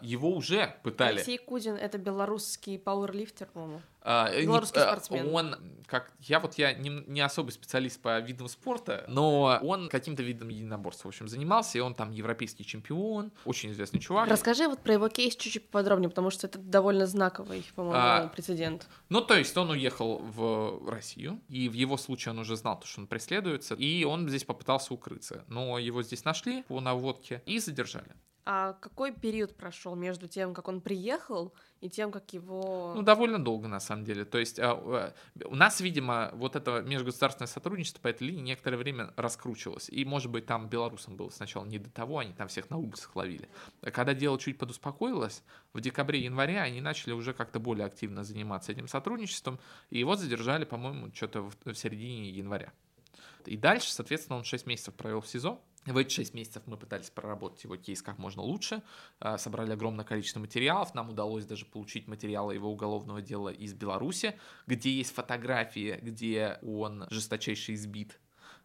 [SPEAKER 2] его уже пытали.
[SPEAKER 1] Алексей Кудин — это белорусский пауэрлифтер, по-моему.
[SPEAKER 2] А, Белорусский не, спортсмен. Он, как, я вот я не, не особый специалист по видам спорта, но он каким-то видом единоборства, в общем, занимался, и он там европейский чемпион, очень известный чувак.
[SPEAKER 1] Расскажи вот про его кейс чуть-чуть подробнее, потому что это довольно знаковый, по-моему, а, прецедент.
[SPEAKER 2] Ну, то есть он уехал в Россию, и в его случае он уже знал, что он преследуется, и он здесь попытался укрыться, но его здесь нашли по наводке и задержали.
[SPEAKER 1] А какой период прошел между тем, как он приехал, и тем, как его...
[SPEAKER 2] Ну, довольно долго, на самом деле. То есть а, у нас, видимо, вот это межгосударственное сотрудничество по этой линии некоторое время раскручивалось. И, может быть, там белорусам было сначала не до того, они там всех на улицах ловили. Когда дело чуть подуспокоилось, в декабре-январе они начали уже как-то более активно заниматься этим сотрудничеством, и его задержали, по-моему, что-то в середине января. И дальше, соответственно, он 6 месяцев провел в СИЗО, в эти 6 месяцев мы пытались проработать его кейс как можно лучше, а, собрали огромное количество материалов, нам удалось даже получить материалы его уголовного дела из Беларуси, где есть фотографии, где он жесточайше избит.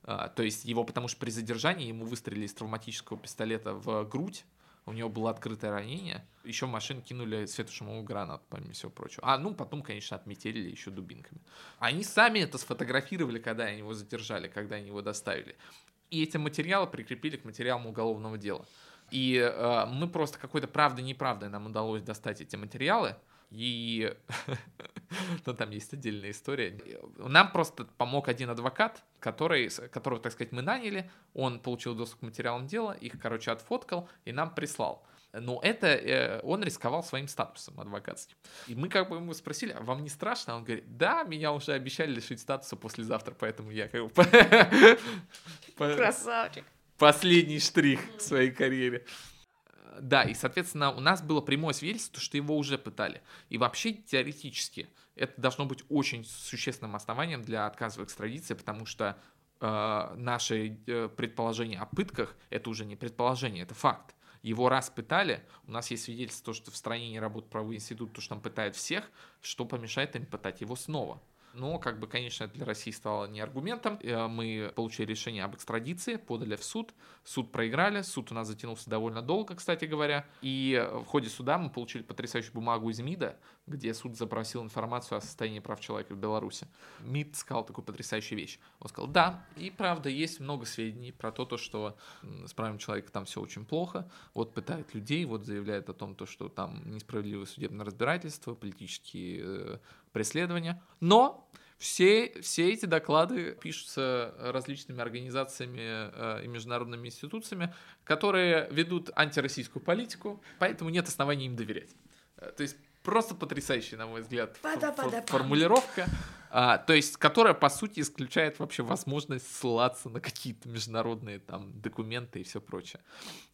[SPEAKER 2] А, то есть его, потому что при задержании ему выстрелили из травматического пистолета в грудь, у него было открытое ранение. Еще в машину кинули светошумовую гранату, помимо всего прочего. А, ну, потом, конечно, отметили еще дубинками. Они сами это сфотографировали, когда они его задержали, когда они его доставили и эти материалы прикрепили к материалам уголовного дела. И э, мы просто какой-то правдой-неправдой нам удалось достать эти материалы, и ну, там есть отдельная история. Нам просто помог один адвокат, который, которого, так сказать, мы наняли. Он получил доступ к материалам дела, их, короче, отфоткал и нам прислал. Но это э, он рисковал своим статусом адвокатским. И мы как бы ему спросили, а вам не страшно? Он говорит, да, меня уже обещали лишить статуса послезавтра, поэтому я как бы...
[SPEAKER 1] Красавчик.
[SPEAKER 2] Последний штрих в своей карьере. Да, и, соответственно, у нас было прямое свидетельство, что его уже пытали. И вообще, теоретически, это должно быть очень существенным основанием для отказа в экстрадиции, потому что э, наши э, предположения о пытках это уже не предположение, это факт. Его раз пытали, у нас есть свидетельство, что в стране не работает правовой институт, то, что там пытают всех, что помешает им пытать его снова. Но, как бы, конечно, для России стало не аргументом. Э, мы получили решение об экстрадиции, подали в суд. Суд проиграли. Суд у нас затянулся довольно долго, кстати говоря. И в ходе суда мы получили потрясающую бумагу из МИДа, где суд запросил информацию о состоянии прав человека в Беларуси. МИД сказал такую потрясающую вещь. Он сказал, да, и правда, есть много сведений про то, то что с правами человека там все очень плохо. Вот пытают людей, вот заявляет о том, то, что там несправедливое судебное разбирательство, политические э, преследования. Но все, все эти доклады пишутся различными организациями э, и международными институциями, которые ведут антироссийскую политику, поэтому нет оснований им доверять. Э, то есть просто потрясающая, на мой взгляд, формулировка, а, то есть, которая, по сути, исключает вообще возможность ссылаться на какие-то международные там документы и все прочее.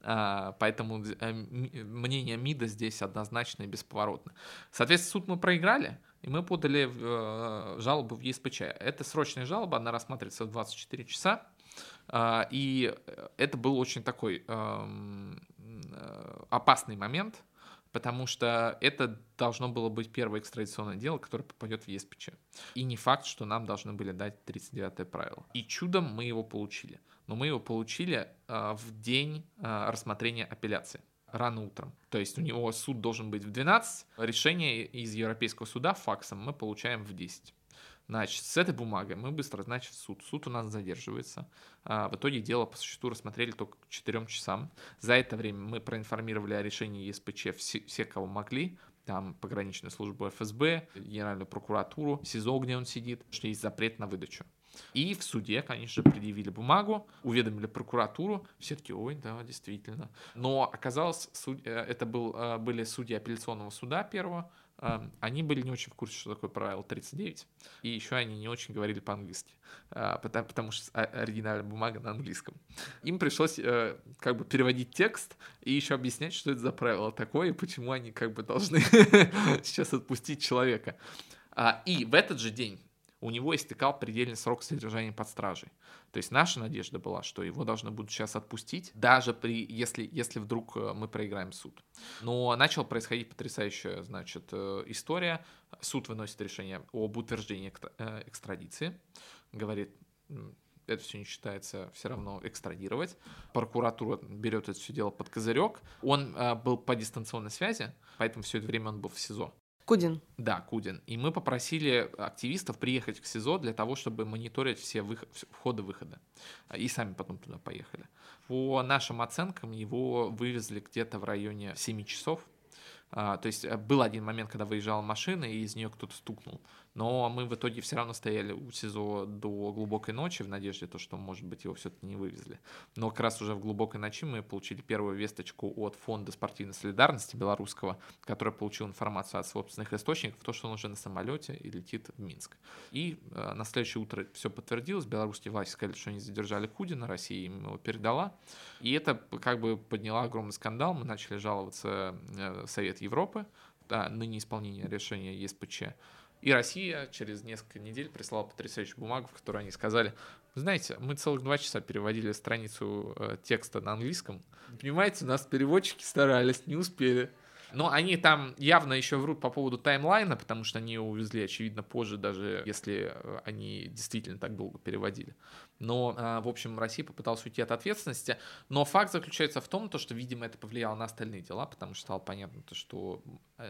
[SPEAKER 2] А, поэтому а, мнение МИДа здесь однозначно и бесповоротно. Соответственно, суд мы проиграли, и мы подали э, жалобу в ЕСПЧ. Это срочная жалоба, она рассматривается в 24 часа. А, и это был очень такой эм, э, опасный момент, потому что это должно было быть первое экстрадиционное дело, которое попадет в ЕСПЧ. И не факт, что нам должны были дать 39-е правило. И чудом мы его получили. Но мы его получили э, в день э, рассмотрения апелляции рано утром. То есть у него суд должен быть в 12, решение из Европейского суда факсом мы получаем в 10. Значит, с этой бумагой мы быстро, значит, суд. Суд у нас задерживается. А, в итоге дело по существу рассмотрели только к 4 часам. За это время мы проинформировали о решении ЕСПЧ все, кого могли. Там пограничную службу ФСБ, Генеральную прокуратуру, СИЗО, где он сидит, что есть запрет на выдачу. И в суде, конечно, предъявили бумагу, уведомили прокуратуру. Все таки ой, да, действительно. Но оказалось, суд... Э, это был, э, были судьи апелляционного суда первого, они были не очень в курсе, что такое правило 39, и еще они не очень говорили по-английски, э, потому, потому что оригинальная бумага на английском. Им пришлось как бы переводить текст и еще объяснять, что это за правило такое, и почему они как бы должны сейчас отпустить человека. А, и в этот же день у него истекал предельный срок содержания под стражей. То есть наша надежда была, что его должны будут сейчас отпустить, даже при, если, если вдруг э, мы проиграем суд. Но начала происходить потрясающая, значит, э, история. Суд выносит решение об утверждении э, экстрадиции, говорит, это все не считается все равно экстрадировать. Прокуратура берет это все дело под козырек. Он э, был по дистанционной связи, поэтому все это время он был в СИЗО.
[SPEAKER 1] Кудин.
[SPEAKER 2] Да, Кудин. И мы попросили активистов приехать к СИЗО для того, чтобы мониторить все выход, входы-выходы. И сами потом туда поехали. По нашим оценкам его вывезли где-то в районе 7 часов. А, то есть э, был один момент, когда выезжала машина, и из нее кто-то стукнул. Но мы в итоге все равно стояли у СИЗО до глубокой ночи в надежде, то, что, может быть, его все-таки не вывезли. Но как раз уже в глубокой ночи мы получили первую весточку от Фонда спортивной солидарности белорусского, который получил информацию от собственных источников, то, что он уже на самолете и летит в Минск. И э, на следующее утро все подтвердилось. Белорусские власти сказали, что они задержали Кудина, Россия им его передала. И это как бы подняло огромный скандал. Мы начали жаловаться э, в Совет Европы, да, ныне исполнение решения ЕСПЧ. И Россия через несколько недель прислала потрясающую бумагу, в которой они сказали, знаете, мы целых два часа переводили страницу э, текста на английском. Понимаете, у нас переводчики старались, не успели. Но они там явно еще врут по поводу таймлайна, потому что они его увезли, очевидно, позже, даже если э, они действительно так долго переводили. Но, э, в общем, Россия попыталась уйти от ответственности. Но факт заключается в том, то, что, видимо, это повлияло на остальные дела, потому что стало понятно, то, что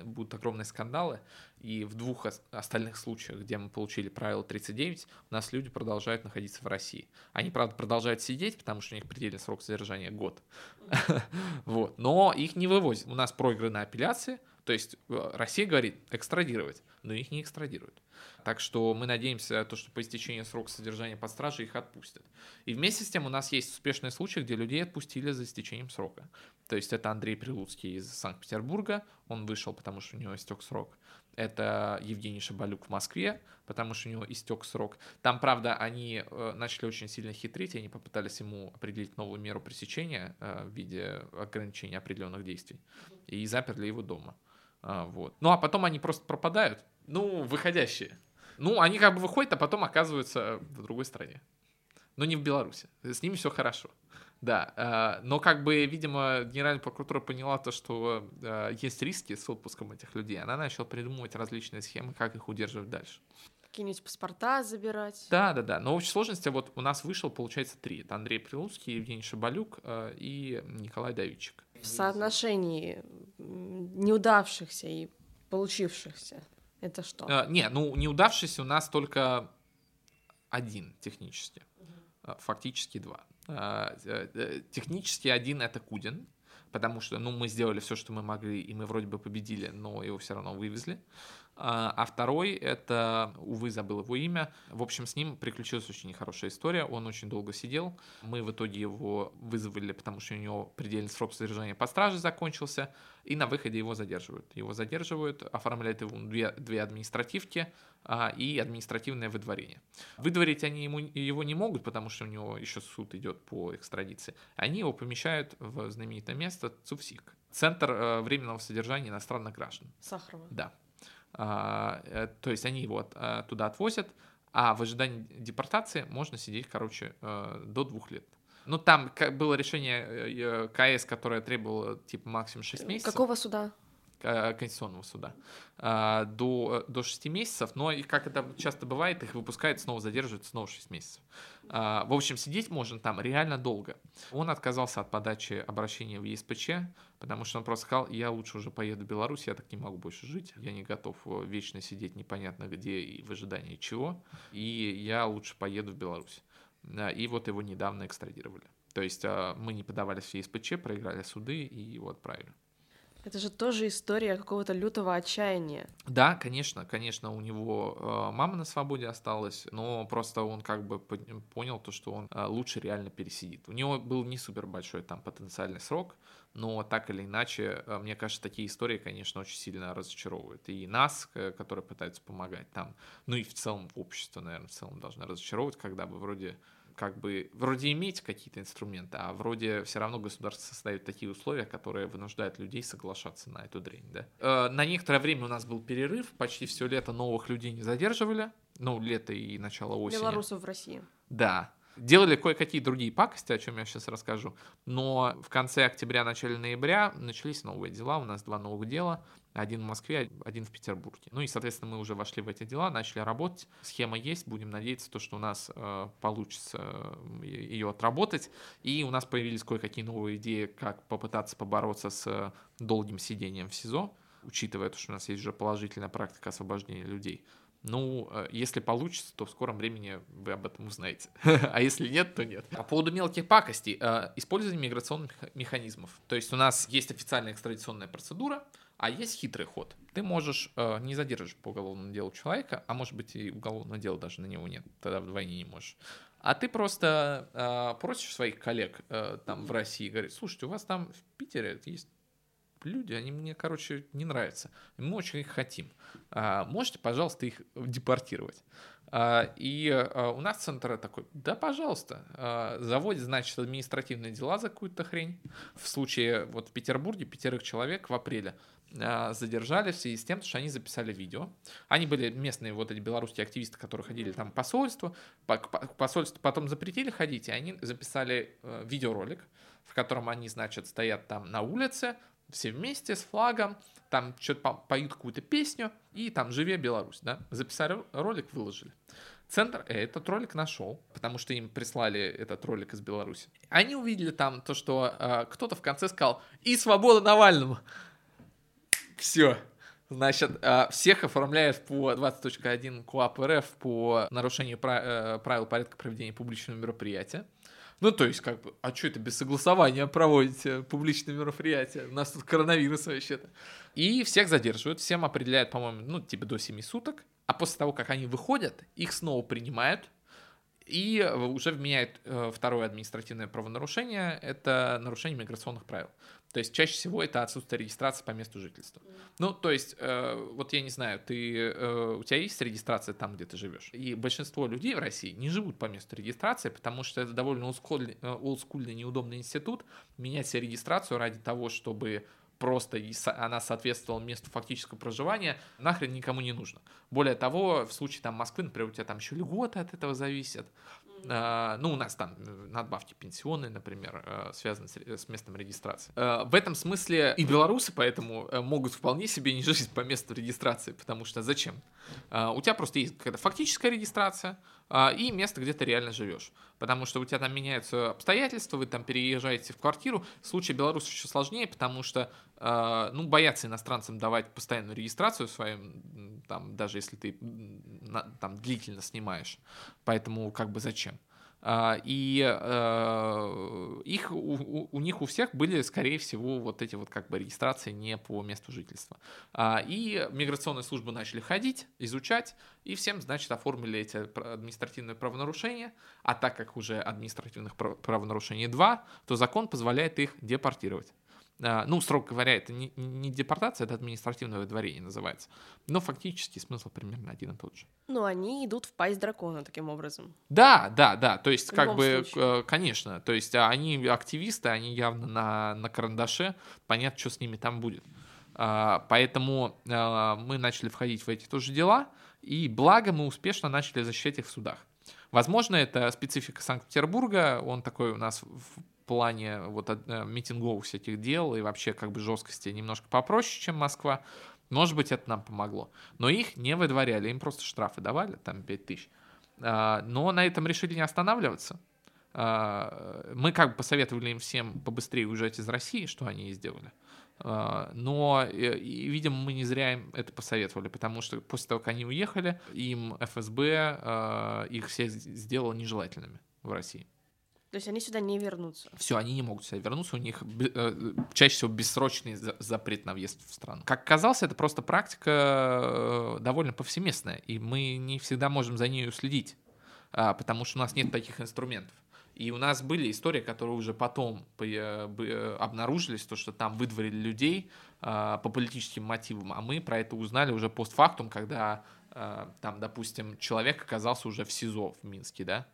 [SPEAKER 2] будут огромные скандалы. И в двух остальных случаях, где мы получили правило 39, у нас люди продолжают находиться в России. Они, правда, продолжают сидеть, потому что у них предельный срок содержания год. Вот. Но их не вывозят. У нас проиграны апелляции, то есть э, Россия говорит экстрадировать, но их не экстрадируют. Так что мы надеемся, то, что по истечении срока содержания под стражей их отпустят. И вместе с тем у нас есть успешные случаи, где людей отпустили за истечением срока. То есть это Андрей Прилуцкий из Санкт-Петербурга, он вышел, потому что у него истек срок. Это Евгений Шабалюк в Москве, потому что у него истек срок. Там, правда, они э, начали очень сильно хитрить, они попытались ему определить новую меру пресечения э, в виде ограничения определенных действий. И заперли его дома. А, вот. Ну, а потом они просто пропадают. Ну, выходящие. Ну, они как бы выходят, а потом оказываются в другой стране. Но не в Беларуси. С ними все хорошо. Да, э, но как бы, видимо, Генеральная прокуратура поняла то, что э, есть риски с отпуском этих людей. Она начала придумывать различные схемы, как их удерживать дальше.
[SPEAKER 1] Какие-нибудь паспорта забирать.
[SPEAKER 2] Да, да, да. Но в общей сложности вот у нас вышел, получается, три. Это Андрей Прилуцкий, Евгений Шабалюк э, и Николай Давидчик.
[SPEAKER 1] В соотношении неудавшихся и получившихся. Это что?
[SPEAKER 2] Э, не, ну неудавшийся у нас только один технически. Угу. Фактически два. Э, э, технически один это Кудин, потому что, ну, мы сделали все, что мы могли, и мы вроде бы победили, но его все равно вывезли. А, а второй, это, увы, забыл его имя. В общем, с ним приключилась очень нехорошая история. Он очень долго сидел. Мы в итоге его вызвали, потому что у него предельный срок содержания под стражей закончился. И на выходе его задерживают. Его задерживают, оформляют его две, две административки а, и административное выдворение. Выдворить они ему, его не могут, потому что у него еще суд идет по экстрадиции. Они его помещают в знаменитое место ЦУФСИК. Центр э, временного содержания иностранных граждан.
[SPEAKER 1] Сахарова.
[SPEAKER 2] Да. А, э, то есть они его э, туда отвозят, а в ожидании депортации можно сидеть, короче, э, до двух лет. Ну, там было решение КС, которое требовало, типа, максимум 6 месяцев.
[SPEAKER 1] Какого суда?
[SPEAKER 2] Конституционного суда. А, до, до 6 месяцев, но, и как это часто бывает, их выпускают, снова задерживают, снова 6 месяцев. А, в общем, сидеть можно там реально долго. Он отказался от подачи обращения в ЕСПЧ, потому что он просто сказал, я лучше уже поеду в Беларусь, я так не могу больше жить, я не готов э, вечно сидеть непонятно где и в ожидании чего, и я лучше поеду в Беларусь. И вот его недавно экстрадировали. То есть а, мы не подавались в ЕСПЧ, проиграли суды и его отправили.
[SPEAKER 1] Это же тоже история какого-то лютого отчаяния.
[SPEAKER 2] Да, конечно, конечно, у него э, мама на свободе осталась, но просто он как бы понял то, что он э, лучше реально пересидит. У него был не супер большой там потенциальный срок, но так или иначе, э, мне кажется, такие истории, конечно, очень сильно разочаровывают. И нас, которые пытаются помогать там, ну и в целом общество, наверное, в целом должно разочаровывать, когда бы вроде как бы вроде иметь какие-то инструменты, а вроде все равно государство создает такие условия, которые вынуждают людей соглашаться на эту дрянь, да. Э, на некоторое время у нас был перерыв, почти все лето новых людей не задерживали, ну, лето и начало осени.
[SPEAKER 1] Белорусов в России.
[SPEAKER 2] Да, Делали кое-какие другие пакости, о чем я сейчас расскажу. Но в конце октября, начале ноября начались новые дела. У нас два новых дела. Один в Москве, один в Петербурге. Ну и, соответственно, мы уже вошли в эти дела, начали работать. Схема есть, будем надеяться, то, что у нас э, получится э, ее отработать. И у нас появились кое-какие новые идеи, как попытаться побороться с э, долгим сидением в СИЗО, учитывая то, что у нас есть уже положительная практика освобождения людей. Ну, э, если получится, то в скором времени вы об этом узнаете. а если нет, то нет. По поводу мелких пакостей. Э, использование миграционных механизмов. То есть у нас есть официальная экстрадиционная процедура, а есть хитрый ход. Ты можешь э, не задерживать по уголовному делу человека, а может быть и уголовного дела даже на него нет, тогда вдвойне не можешь. А ты просто э, просишь своих коллег э, там в России, говорит, слушайте, у вас там в Питере есть люди, они мне, короче, не нравятся. Мы очень их хотим. А, можете, пожалуйста, их депортировать? А, и а, у нас центр такой, да, пожалуйста, а, заводит, значит, административные дела за какую-то хрень. В случае, вот в Петербурге пятерых человек в апреле а, задержали в связи с тем, что они записали видео. Они были местные вот эти белорусские активисты, которые ходили там к посольству. По, по, посольству потом запретили ходить, и они записали э, видеоролик, в котором они, значит, стоят там на улице, все вместе с флагом, там что-то поют какую-то песню, и там «Живе Беларусь», да, записали ролик, выложили. Центр этот ролик нашел, потому что им прислали этот ролик из Беларуси. Они увидели там то, что э, кто-то в конце сказал «И свобода Навальному!» Все. Значит, э, всех оформляют по 20.1 КОАП РФ по нарушению э, правил порядка проведения публичного мероприятия. Ну, то есть, как бы, а что это без согласования проводите публичные мероприятия? У нас тут коронавирус вообще-то. И всех задерживают, всем определяют, по-моему, ну, типа до 7 суток. А после того, как они выходят, их снова принимают, и уже вменяют э, второе административное правонарушение, это нарушение миграционных правил. То есть чаще всего это отсутствие регистрации по месту жительства. Ну, то есть, э, вот я не знаю, ты, э, у тебя есть регистрация там, где ты живешь? И большинство людей в России не живут по месту регистрации, потому что это довольно олдскульный, э, олдскульный неудобный институт. Менять себе регистрацию ради того, чтобы просто она соответствовала месту фактического проживания, нахрен никому не нужно. Более того, в случае там Москвы, например, у тебя там еще льготы от этого зависят. Uh, ну, у нас там э, надбавки пенсионные, например, uh, связаны с, местом регистрации. Uh, в этом смысле и белорусы поэтому могут вполне себе не жить по месту регистрации, потому что зачем? У тебя просто есть какая-то фактическая регистрация, а, и место, где ты реально живешь. Потому что у тебя там меняются обстоятельства, вы там переезжаете в квартиру. В случае Беларуси еще сложнее, потому что а, ну, боятся иностранцам давать постоянную регистрацию своим, там, даже если ты там длительно снимаешь. Поэтому как бы зачем? А, и э, их, у, у них у всех были, скорее всего, вот эти вот как бы регистрации не по месту жительства. А, и миграционные службы начали ходить, изучать, и всем, значит, оформили эти административные правонарушения, а так как уже административных правонарушений два, то закон позволяет их депортировать. А, ну, строго говоря, это не, не депортация, это административное выдворение называется. Но фактически смысл примерно один и тот же.
[SPEAKER 1] Ну, они идут в пасть дракона таким образом.
[SPEAKER 2] Да, да, да. То есть, в как бы, случае. конечно, то есть а, они активисты, они явно на, на карандаше, понятно, что с ними там будет. А, поэтому мы начали входить в эти тоже дела, и благо мы успешно начали защищать их в судах. Возможно, это специфика Санкт-Петербурга, он такой у нас плане вот э, митинговых всяких дел и вообще как бы жесткости немножко попроще, чем Москва. Может быть, это нам помогло. Но их не выдворяли, им просто штрафы давали, там 5 тысяч. А, но на этом решили не останавливаться. А, мы как бы посоветовали им всем побыстрее уезжать из России, что они и сделали. А, но, и, видимо, мы не зря им это посоветовали, потому что после того, как они уехали, им ФСБ их всех сделало нежелательными в России.
[SPEAKER 1] То есть они сюда не вернутся?
[SPEAKER 2] Все, они не могут сюда вернуться, у них э, чаще всего бессрочный запрет на въезд в страну. Как оказалось, это просто практика э, довольно повсеместная, и мы не всегда можем за ней следить, э, потому что у нас нет таких инструментов. И у нас были истории, которые уже потом э, обнаружились, то, что там выдворили людей э, по политическим мотивам, а мы про это узнали уже постфактум, когда э, там, допустим, человек оказался уже в СИЗО в Минске, да,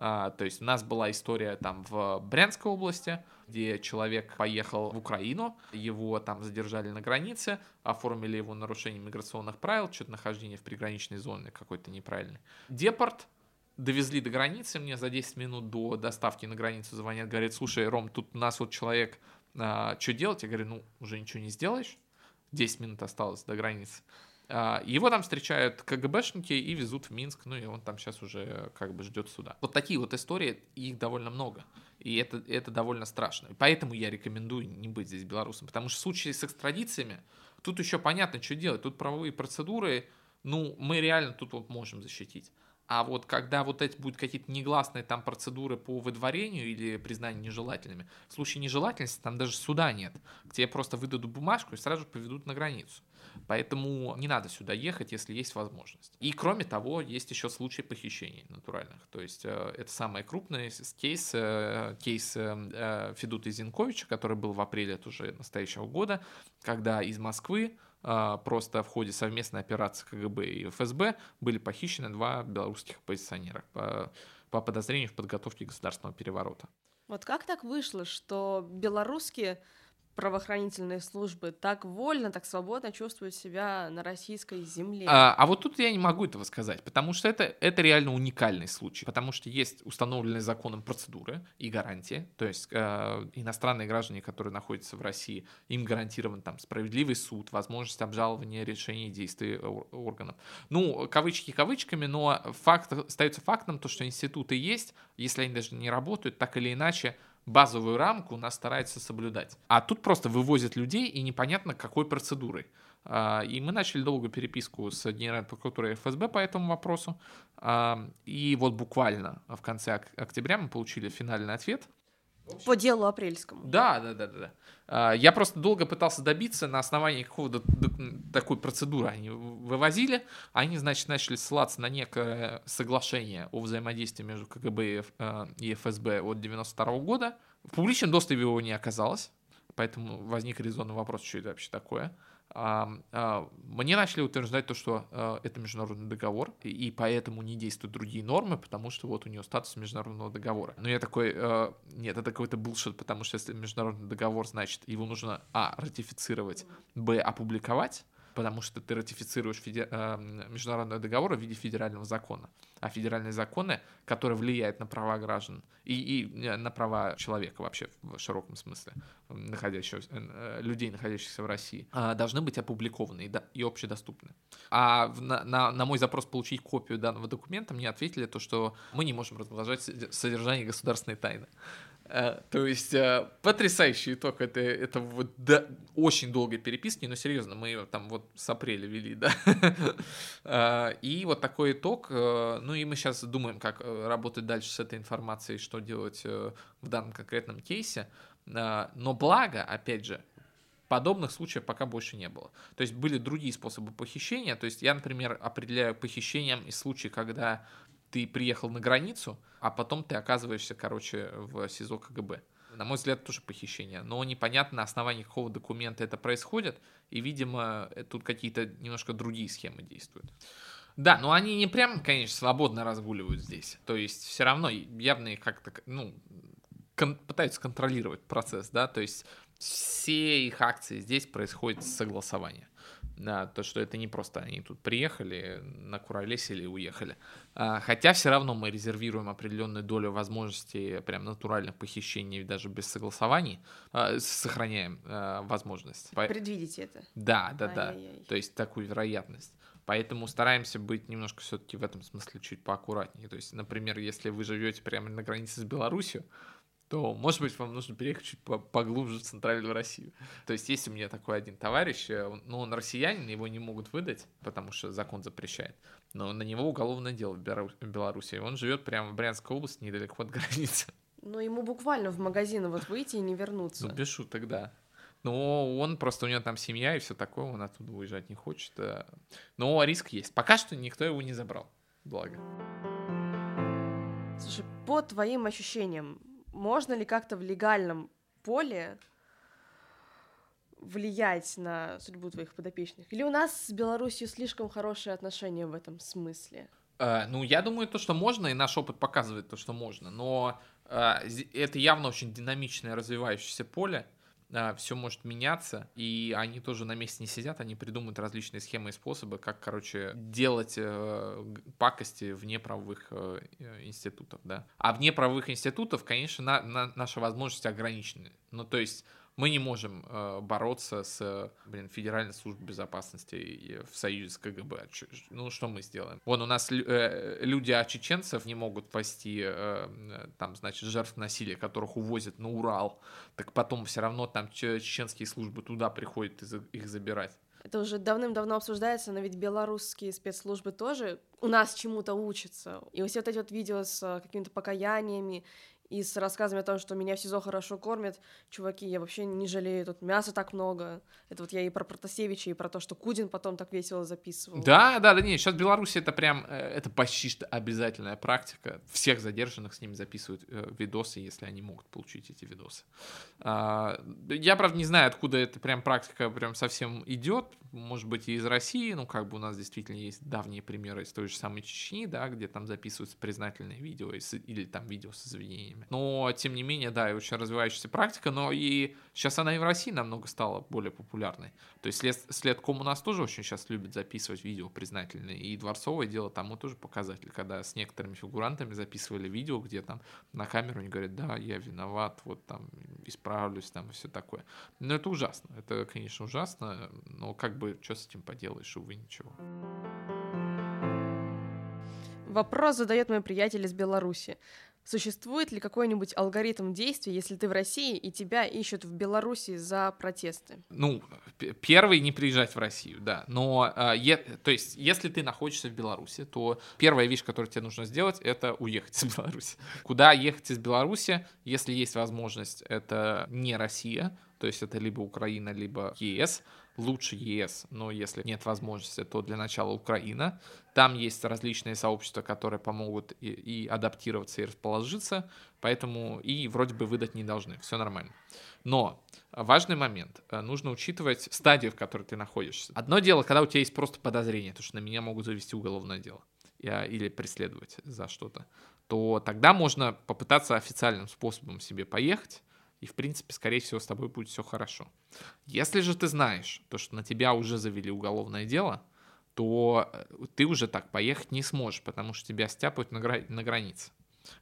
[SPEAKER 2] а, то есть у нас была история там в Брянской области, где человек поехал в Украину, его там задержали на границе, оформили его нарушение миграционных правил, что-то нахождение в приграничной зоне какой-то неправильный. Депорт, довезли до границы, мне за 10 минут до доставки на границу звонят, говорят, слушай, Ром, тут у нас вот человек, а, что делать? Я говорю, ну, уже ничего не сделаешь, 10 минут осталось до границы. А, его там встречают КГБшники и везут в Минск, ну и он там сейчас уже как бы ждет суда. Вот такие вот истории, их довольно много. И это, это довольно страшно. Поэтому я рекомендую не быть здесь белорусом. Потому что в случае с экстрадициями, тут еще понятно, что делать. Тут правовые процедуры, ну, мы реально тут вот можем защитить. А вот когда вот эти будут какие-то негласные там процедуры по выдворению или признанию нежелательными, в случае нежелательности там даже суда нет. К тебе просто выдадут бумажку и сразу поведут на границу. Поэтому не надо сюда ехать, если есть возможность. И кроме того, есть еще случаи похищений натуральных. То есть э, это самый крупный кейс, э, кейс э, Федута Зинковича, который был в апреле уже настоящего года, когда из Москвы просто в ходе совместной операции КГБ и ФСБ были похищены два белорусских оппозиционера по, по подозрению в подготовке государственного переворота.
[SPEAKER 1] Вот как так вышло, что белорусские правоохранительные службы так вольно, так свободно чувствуют себя на российской земле.
[SPEAKER 2] А, а вот тут я не могу этого сказать, потому что это, это реально уникальный случай, потому что есть установленные законом процедуры и гарантии, то есть э, иностранные граждане, которые находятся в России, им гарантирован там справедливый суд, возможность обжалования решений действий органов. Ну, кавычки кавычками, но факт остается фактом, то, что институты есть, если они даже не работают, так или иначе базовую рамку нас старается соблюдать. А тут просто вывозят людей и непонятно какой процедурой. А, и мы начали долгую переписку с Генеральной прокуратурой ФСБ по этому вопросу. А, и вот буквально в конце октября мы получили финальный ответ.
[SPEAKER 1] По делу апрельскому.
[SPEAKER 2] Да, да, да, да. А, я просто долго пытался добиться на основании какого-то такой процедуры они вывозили. Они, значит, начали ссылаться на некое соглашение о взаимодействии между КГБ и ФСБ от 92 года. В публичном доступе его не оказалось, поэтому возник резонный вопрос, что это вообще такое. А, мне начали утверждать то, что а, это международный договор, и, и поэтому не действуют другие нормы, потому что вот у нее статус международного договора. Но я такой, а, нет, это какой-то булшит, потому что если международный договор, значит, его нужно, а, ратифицировать, б, опубликовать, потому что ты ратифицируешь феде... э, международные договоры в виде федерального закона. А федеральные законы, которые влияют на права граждан и, и э, на права человека вообще в широком смысле, находящихся, э, людей, находящихся в России, э, должны быть опубликованы и, да, и общедоступны. А на, на, на мой запрос получить копию данного документа мне ответили то, что мы не можем разглашать содержание государственной тайны. Э, то есть э, потрясающий итог это, это вот да, очень долгой переписки, но серьезно, мы ее там вот с апреля вели, да. Э, и вот такой итог. Ну и мы сейчас думаем, как работать дальше с этой информацией, что делать в данном конкретном кейсе. Но благо, опять же, подобных случаев пока больше не было. То есть были другие способы похищения. То есть я, например, определяю похищением из случая, когда ты приехал на границу, а потом ты оказываешься, короче, в СИЗО КГБ. На мой взгляд, тоже похищение. Но непонятно, на основании какого документа это происходит. И, видимо, тут какие-то немножко другие схемы действуют. Да, но они не прям, конечно, свободно разгуливают здесь. То есть все равно явно как-то, ну, кон- пытаются контролировать процесс, да, то есть все их акции здесь происходят с согласования да, то, что это не просто они тут приехали, накуролесили и уехали. А, хотя все равно мы резервируем определенную долю возможностей прям натуральных похищений даже без согласований, а, сохраняем а, возможность.
[SPEAKER 1] Предвидите это?
[SPEAKER 2] Да, да, да. То есть такую вероятность. Поэтому стараемся быть немножко все-таки в этом смысле чуть поаккуратнее. То есть, например, если вы живете прямо на границе с Беларусью, то, может быть, вам нужно переехать чуть поглубже в центральную Россию. То есть есть у меня такой один товарищ, э, ну, он россиянин, его не могут выдать, потому что закон запрещает. Но на него уголовное дело в Беларуси. Он живет прямо в Брянской области, недалеко от границы.
[SPEAKER 1] Ну, ему буквально в магазин вот выйти и не вернуться.
[SPEAKER 2] Ну, без шуток, да. Но он просто, у него там семья и все такое, он оттуда уезжать не хочет. Э. Но риск есть. Пока что никто его не забрал. Благо.
[SPEAKER 1] Слушай, по твоим ощущениям, можно ли как-то в легальном поле влиять на судьбу твоих подопечных? Или у нас с Беларусью слишком хорошие отношения в этом смысле?
[SPEAKER 2] Uh, ну, я думаю, то, что можно, и наш опыт показывает то, что можно, но uh, это явно очень динамичное развивающееся поле, все может меняться, и они тоже на месте не сидят, они придумывают различные схемы и способы, как, короче, делать э, пакости вне правовых э, институтов, да. А вне правовых институтов, конечно, на, на, наши возможности ограничены. Ну, то есть мы не можем э, бороться с, блин, Федеральной службой безопасности в союзе с КГБ. Ну, что мы сделаем? Вон у нас э, люди от чеченцев не могут спасти, э, там, значит, жертв насилия, которых увозят на Урал. Так потом все равно там чеченские службы туда приходят их забирать.
[SPEAKER 1] Это уже давным-давно обсуждается, но ведь белорусские спецслужбы тоже у нас чему-то учатся. И все вот эти вот видео с э, какими-то покаяниями и с рассказами о том, что меня в СИЗО хорошо кормят, чуваки, я вообще не жалею, тут мяса так много. Это вот я и про Протасевича, и про то, что Кудин потом так весело записывал.
[SPEAKER 2] Да, да, да, нет, сейчас в Беларуси это прям, э, это почти что обязательная практика. Всех задержанных с ними записывают э, видосы, если они могут получить эти видосы. А, я, правда, не знаю, откуда эта прям практика прям совсем идет, может быть, и из России, ну, как бы у нас действительно есть давние примеры из той же самой Чечни, да, где там записываются признательные видео или там видео с извинениями время. Но, тем не менее, да, и очень развивающаяся практика, но и сейчас она и в России намного стала более популярной. То есть след, следком у нас тоже очень сейчас любят записывать видео признательные, и дворцовое дело тому тоже показатель, когда с некоторыми фигурантами записывали видео, где там на камеру они говорят, да, я виноват, вот там исправлюсь, там и все такое. Но это ужасно, это, конечно, ужасно, но как бы, что с этим поделаешь, увы, ничего.
[SPEAKER 1] Вопрос задает мой приятель из Беларуси. Существует ли какой-нибудь алгоритм действий, если ты в России и тебя ищут в Беларуси за протесты?
[SPEAKER 2] Ну, первый не приезжать в Россию, да. Но, э, то есть, если ты находишься в Беларуси, то первая вещь, которую тебе нужно сделать, это уехать из Беларуси. Куда ехать из Беларуси, если есть возможность, это не Россия, то есть это либо Украина, либо ЕС лучше ЕС, но если нет возможности, то для начала Украина. Там есть различные сообщества, которые помогут и, и адаптироваться, и расположиться, поэтому и вроде бы выдать не должны, все нормально. Но важный момент, э, нужно учитывать стадию, в которой ты находишься. Одно дело, когда у тебя есть просто подозрение, то, что на меня могут завести уголовное дело или преследовать за что-то, то тогда можно попытаться официальным способом себе поехать, и, в принципе, скорее всего, с тобой будет все хорошо. Если же ты знаешь, то, что на тебя уже завели уголовное дело, то э, ты уже так поехать не сможешь, потому что тебя стяпают на, гра- на границе.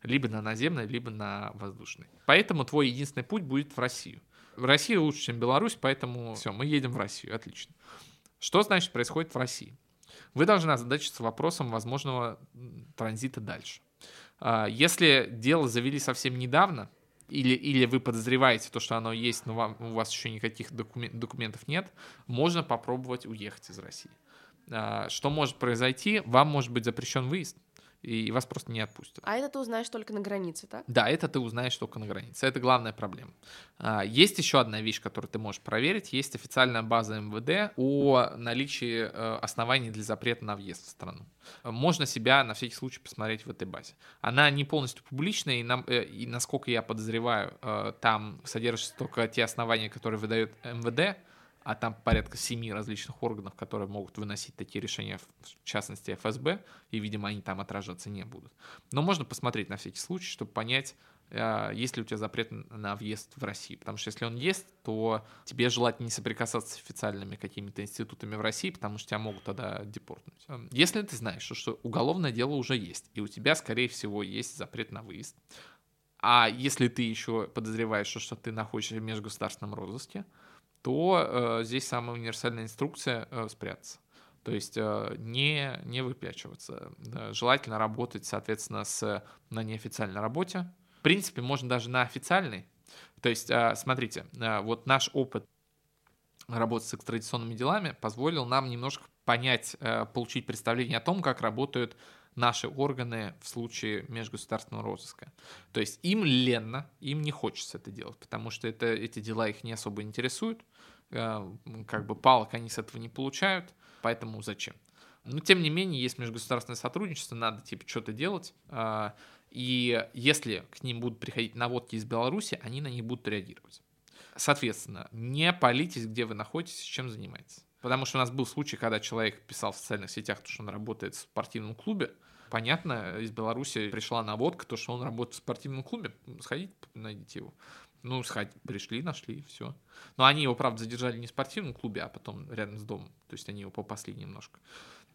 [SPEAKER 2] Либо на наземной, либо на воздушной. Поэтому твой единственный путь будет в Россию. В России лучше, чем Беларусь, поэтому все, мы едем в Россию, отлично. Что значит происходит в России? Вы должны озадачиться вопросом возможного транзита дальше. А, если дело завели совсем недавно, или, или вы подозреваете то, что оно есть, но вам, у вас еще никаких документ, документов нет, можно попробовать уехать из России. А, что может произойти? Вам может быть запрещен выезд и вас просто не отпустят.
[SPEAKER 1] А это ты узнаешь только на границе, так?
[SPEAKER 2] Да, это ты узнаешь только на границе. Это главная проблема. А, есть еще одна вещь, которую ты можешь проверить. Есть официальная база МВД о наличии э, оснований для запрета на въезд в страну. Можно себя на всякий случай посмотреть в этой базе. Она не полностью публичная, и, нам, э, и насколько я подозреваю, э, там содержатся только те основания, которые выдает МВД, а там порядка семи различных органов, которые могут выносить такие решения, в частности ФСБ, и, видимо, они там отражаться не будут. Но можно посмотреть на всякий случай, чтобы понять, э, есть ли у тебя запрет на въезд в Россию. Потому что если он есть, то тебе желательно не соприкасаться с официальными какими-то институтами в России, потому что тебя могут тогда депортнуть. Эм, если ты знаешь, что уголовное дело уже есть, и у тебя, скорее всего, есть запрет на выезд, а если ты еще подозреваешь, что ты находишься в межгосударственном розыске, то э, здесь самая универсальная инструкция э, спрятаться. То есть э, не, не выпячиваться. Желательно работать, соответственно, с, на неофициальной работе. В принципе, можно даже на официальной. То есть, э, смотрите, э, вот наш опыт работы с экстрадиционными делами позволил нам немножко понять, получить представление о том, как работают наши органы в случае межгосударственного розыска. То есть им ленно, им не хочется это делать, потому что это, эти дела их не особо интересуют, как бы палок они с этого не получают, поэтому зачем? Но тем не менее, есть межгосударственное сотрудничество, надо типа что-то делать, э, и если к ним будут приходить наводки из Беларуси, они на них будут реагировать. Соответственно, не палитесь, где вы находитесь, чем занимаетесь. Потому что у нас был случай, когда человек писал в социальных сетях, что он работает в спортивном клубе, понятно, из Беларуси пришла наводка, то, что он работает в спортивном клубе, сходите, найдите его. Ну, сходить, пришли, нашли, все. Но они его, правда, задержали не в спортивном клубе, а потом рядом с домом. То есть они его попасли немножко.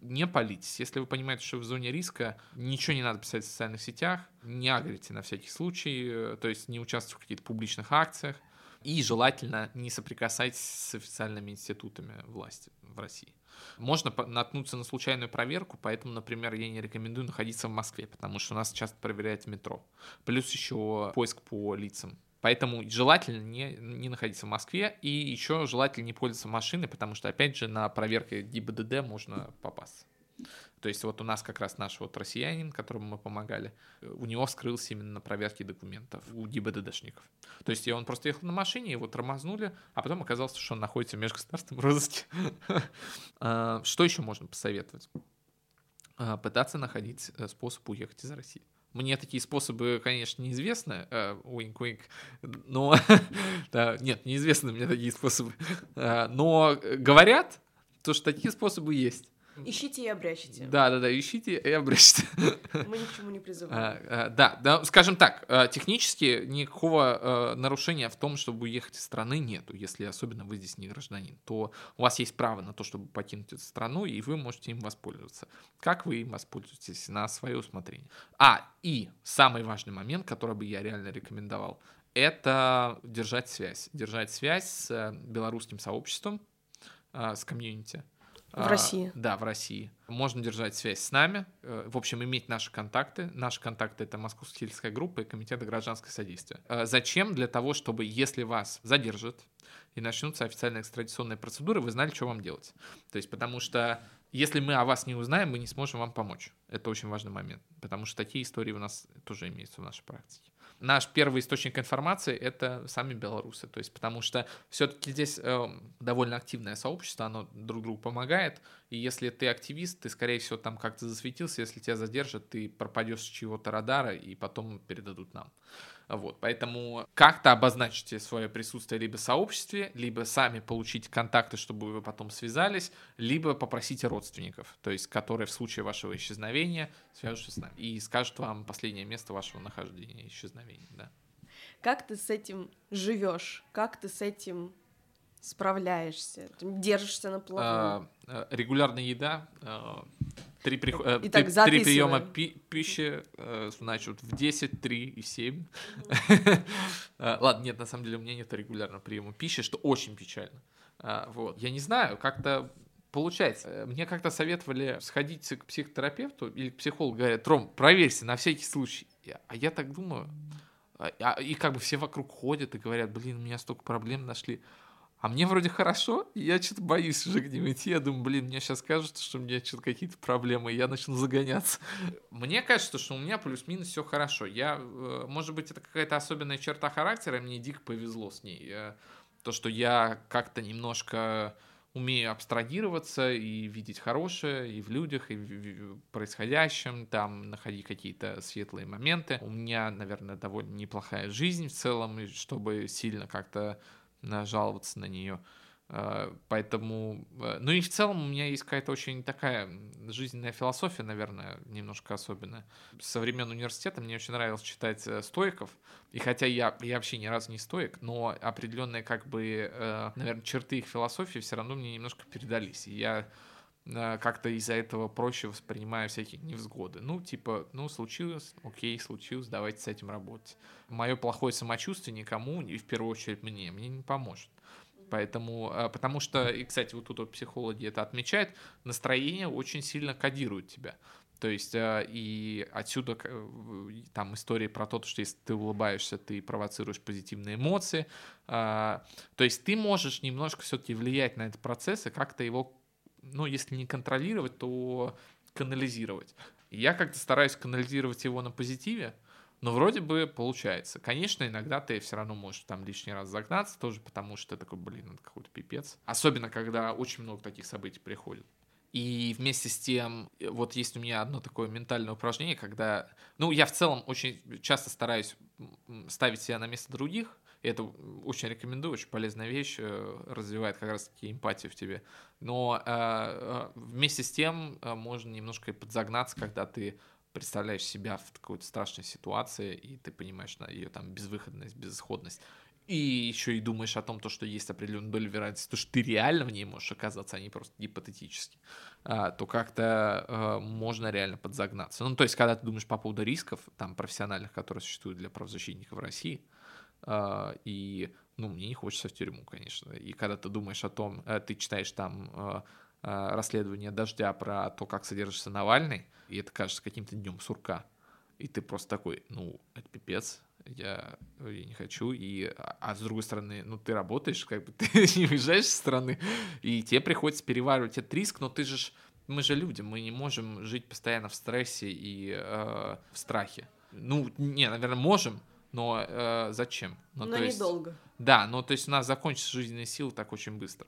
[SPEAKER 2] Не палитесь. Если вы понимаете, что в зоне риска, ничего не надо писать в социальных сетях, не агрите на всякий случай, э, то есть не участвуйте в каких-то публичных акциях. И желательно не соприкасайтесь с официальными институтами власти в России. Можно наткнуться на случайную проверку, поэтому, например, я не рекомендую находиться в Москве, потому что нас часто проверяют в метро. Плюс еще поиск по лицам. Поэтому желательно не, не находиться в Москве и еще желательно не пользоваться машиной, потому что, опять же, на проверке ГИБДД можно попасть. То есть вот у нас как раз наш вот россиянин, которому мы помогали, у него вскрылся именно на проверке документов у ГИБДДшников. То есть он просто ехал на машине, его тормознули, а потом оказалось, что он находится в межгосударственном розыске. А, что еще можно посоветовать? А, пытаться находить э, способ уехать из России. Мне такие способы, конечно, неизвестны, уинк-уинк, э, но... да, нет, неизвестны мне такие способы. А, но говорят, то, что такие способы есть.
[SPEAKER 1] Ищите и обрящите.
[SPEAKER 2] Да, да, да, ищите и обрящите.
[SPEAKER 1] Мы ни к чему не призываем.
[SPEAKER 2] А, а, да, да, скажем так, а, технически никакого а, нарушения в том, чтобы уехать из страны, нету. Если особенно вы здесь не гражданин, то у вас есть право на то, чтобы покинуть эту страну, и вы можете им воспользоваться. Как вы им воспользуетесь на свое усмотрение. А, и самый важный момент, который бы я реально рекомендовал, это держать связь. Держать связь с э, белорусским сообществом, с комьюнити.
[SPEAKER 1] В России.
[SPEAKER 2] А, да, в России. Можно держать связь с нами, э, в общем, иметь наши контакты. Наши контакты — это Московская сельская группа и Комитет гражданского содействия. Э, зачем? Для того, чтобы, если вас задержат и начнутся официальные экстрадиционные процедуры, вы знали, что вам делать. То есть, потому что если мы о вас не узнаем, мы не сможем вам помочь. Это очень важный момент, потому что такие истории у нас тоже имеются в нашей практике наш первый источник информации это сами белорусы. То есть, потому что все-таки здесь э, довольно активное сообщество, оно друг другу помогает. И если ты активист, ты, скорее всего, там как-то засветился, если тебя задержат, ты пропадешь с чего-то радара, и потом передадут нам. Вот, поэтому как-то обозначьте свое присутствие либо в сообществе, либо сами получите контакты, чтобы вы потом связались, либо попросите родственников, то есть которые в случае вашего исчезновения свяжутся с нами и скажут вам последнее место вашего нахождения исчезновения, да.
[SPEAKER 1] Как ты с этим живешь? Как ты с этим справляешься? Держишься на плаву?
[SPEAKER 2] А, а, регулярная еда, а, три, при...
[SPEAKER 1] Итак,
[SPEAKER 2] три, три приема пи пищи, значит, в 10, 3 и 7. Ладно, нет, на самом деле у меня нет регулярного приема пищи, что очень печально. Вот. Я не знаю, как-то Получается, мне как-то советовали сходить к психотерапевту или к психологу, говорят, Ром, проверься на всякий случай. А я так думаю, а, и как бы все вокруг ходят и говорят, блин, у меня столько проблем нашли. А мне вроде хорошо, и я что-то боюсь уже к ним идти. Я думаю, блин, мне сейчас скажут, что у меня что-то какие-то проблемы, и я начну загоняться. Мне кажется, что у меня плюс-минус все хорошо. Я, э, может быть, это какая-то особенная черта характера, мне дико повезло с ней. Э, то, что я как-то немножко умею абстрагироваться и видеть хорошее и в людях, и в происходящем, там находить какие-то светлые моменты. У меня, наверное, довольно неплохая жизнь в целом, чтобы сильно как-то жаловаться на нее. А, поэтому, э, ну и в целом у меня есть какая-то очень такая жизненная философия, наверное, немножко особенная. Со времен университета мне очень нравилось читать э, стоиков, и хотя я, я вообще ни разу не стоик, но определенные, как бы, э, наверное, черты их философии все равно мне немножко передались. И я как-то из-за этого проще воспринимаю всякие невзгоды. Ну, типа, ну, случилось, окей, случилось, давайте с этим работать. Мое плохое самочувствие никому, и в первую очередь мне, мне не поможет. Поэтому, а, потому что, и, кстати, вот тут вот психологи это отмечают, настроение очень сильно кодирует тебя. То есть, а, и отсюда там история про то, что если ты улыбаешься, ты провоцируешь позитивные эмоции. То есть ты можешь немножко все-таки влиять на этот процесс и как-то его, ну, если не контролировать, то канализировать. я как-то стараюсь канализировать его на позитиве, но вроде бы получается. Конечно, иногда ты все равно можешь там лишний раз загнаться, тоже потому что такой, блин, это какой-то пипец. Особенно, когда очень много таких событий приходит. И вместе с тем, вот есть у меня одно такое ментальное упражнение, когда, ну, я в целом очень часто стараюсь ставить себя на место других, это очень рекомендую, очень полезная вещь, э, развивает как раз-таки эмпатию в тебе. Но э, э вместе с тем э, можно немножко и подзагнаться, когда ты представляешь себя в какой-то страшной ситуации, и ты понимаешь на ее там безвыходность, безысходность, и еще и думаешь о том, то, что есть определенная доля вероятности, то, что ты реально в ней можешь оказаться, а не просто гипотетически, то как-то можно реально подзагнаться. Ну, то есть, когда ты думаешь по поводу рисков, там, профессиональных, которые существуют для правозащитников в России, и, ну, мне не хочется в тюрьму, конечно, и когда ты думаешь о том, э, ты читаешь там а, а, расследование «Дождя» про то, как содержится Навальный, и это кажется каким-то днем сурка. И ты просто такой, ну, это пипец, я, я не хочу. И, а, а с другой стороны, ну, ты работаешь, как бы ты не уезжаешь с страны, и тебе приходится переваривать этот риск, но ты же, мы же люди, мы не можем жить постоянно в стрессе и э, в страхе. Ну, не, наверное, можем, но э, зачем?
[SPEAKER 1] Ну, но недолго.
[SPEAKER 2] Есть, да, но то есть у нас закончится жизненные силы так очень быстро.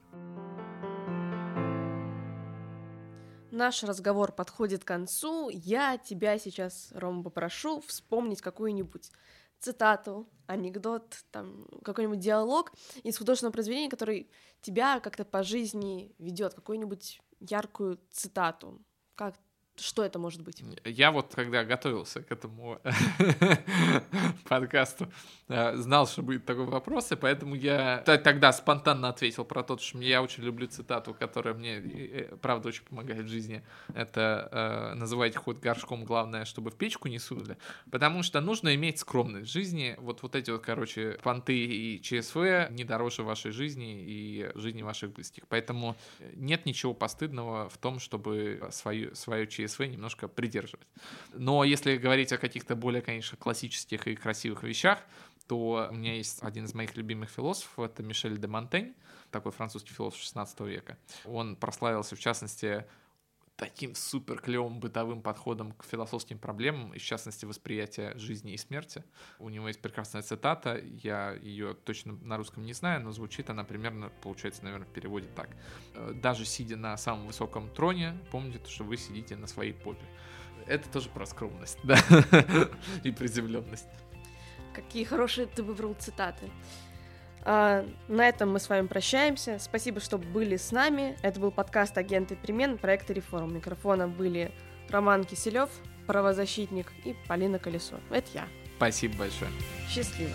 [SPEAKER 1] Наш разговор подходит к концу. Я тебя сейчас, Рома, попрошу вспомнить какую-нибудь цитату, анекдот, там какой-нибудь диалог из художественного произведения, который тебя как-то по жизни ведет, какую-нибудь яркую цитату. Как что это может быть?
[SPEAKER 2] Я вот, когда готовился к этому подкасту, э, знал, что будет такой вопрос, и поэтому я тогда спонтанно ответил про то, что я очень люблю цитату, которая мне, э, правда, очень помогает в жизни. Это э, «называйте ход горшком, главное, чтобы в печку не сунули». Потому что нужно иметь скромность в жизни. Вот, вот эти вот, короче, понты и ЧСВ не дороже вашей жизни и жизни ваших близких. Поэтому нет ничего постыдного в том, чтобы свою, свою ЧСВ ЧСВ немножко придерживать. Но если говорить о каких-то более, конечно, классических и красивых вещах, то у меня есть один из моих любимых философов, это Мишель де Монтень, такой французский философ 16 века. Он прославился, в частности, таким супер клевым бытовым подходом к философским проблемам, и в частности восприятия жизни и смерти. У него есть прекрасная цитата, я ее точно на русском не знаю, но звучит она примерно, получается, наверное, в переводе так. «Э, Даже сидя на самом высоком троне, помните, что вы сидите на своей попе. Это тоже про скромность, да, и приземленность.
[SPEAKER 1] Какие хорошие ты выбрал цитаты. А, на этом мы с вами прощаемся. Спасибо, что были с нами. Это был подкаст «Агенты перемен» проекта «Реформ». Микрофона были Роман Киселев, правозащитник, и Полина Колесо. Это я.
[SPEAKER 2] Спасибо большое.
[SPEAKER 1] Счастливо.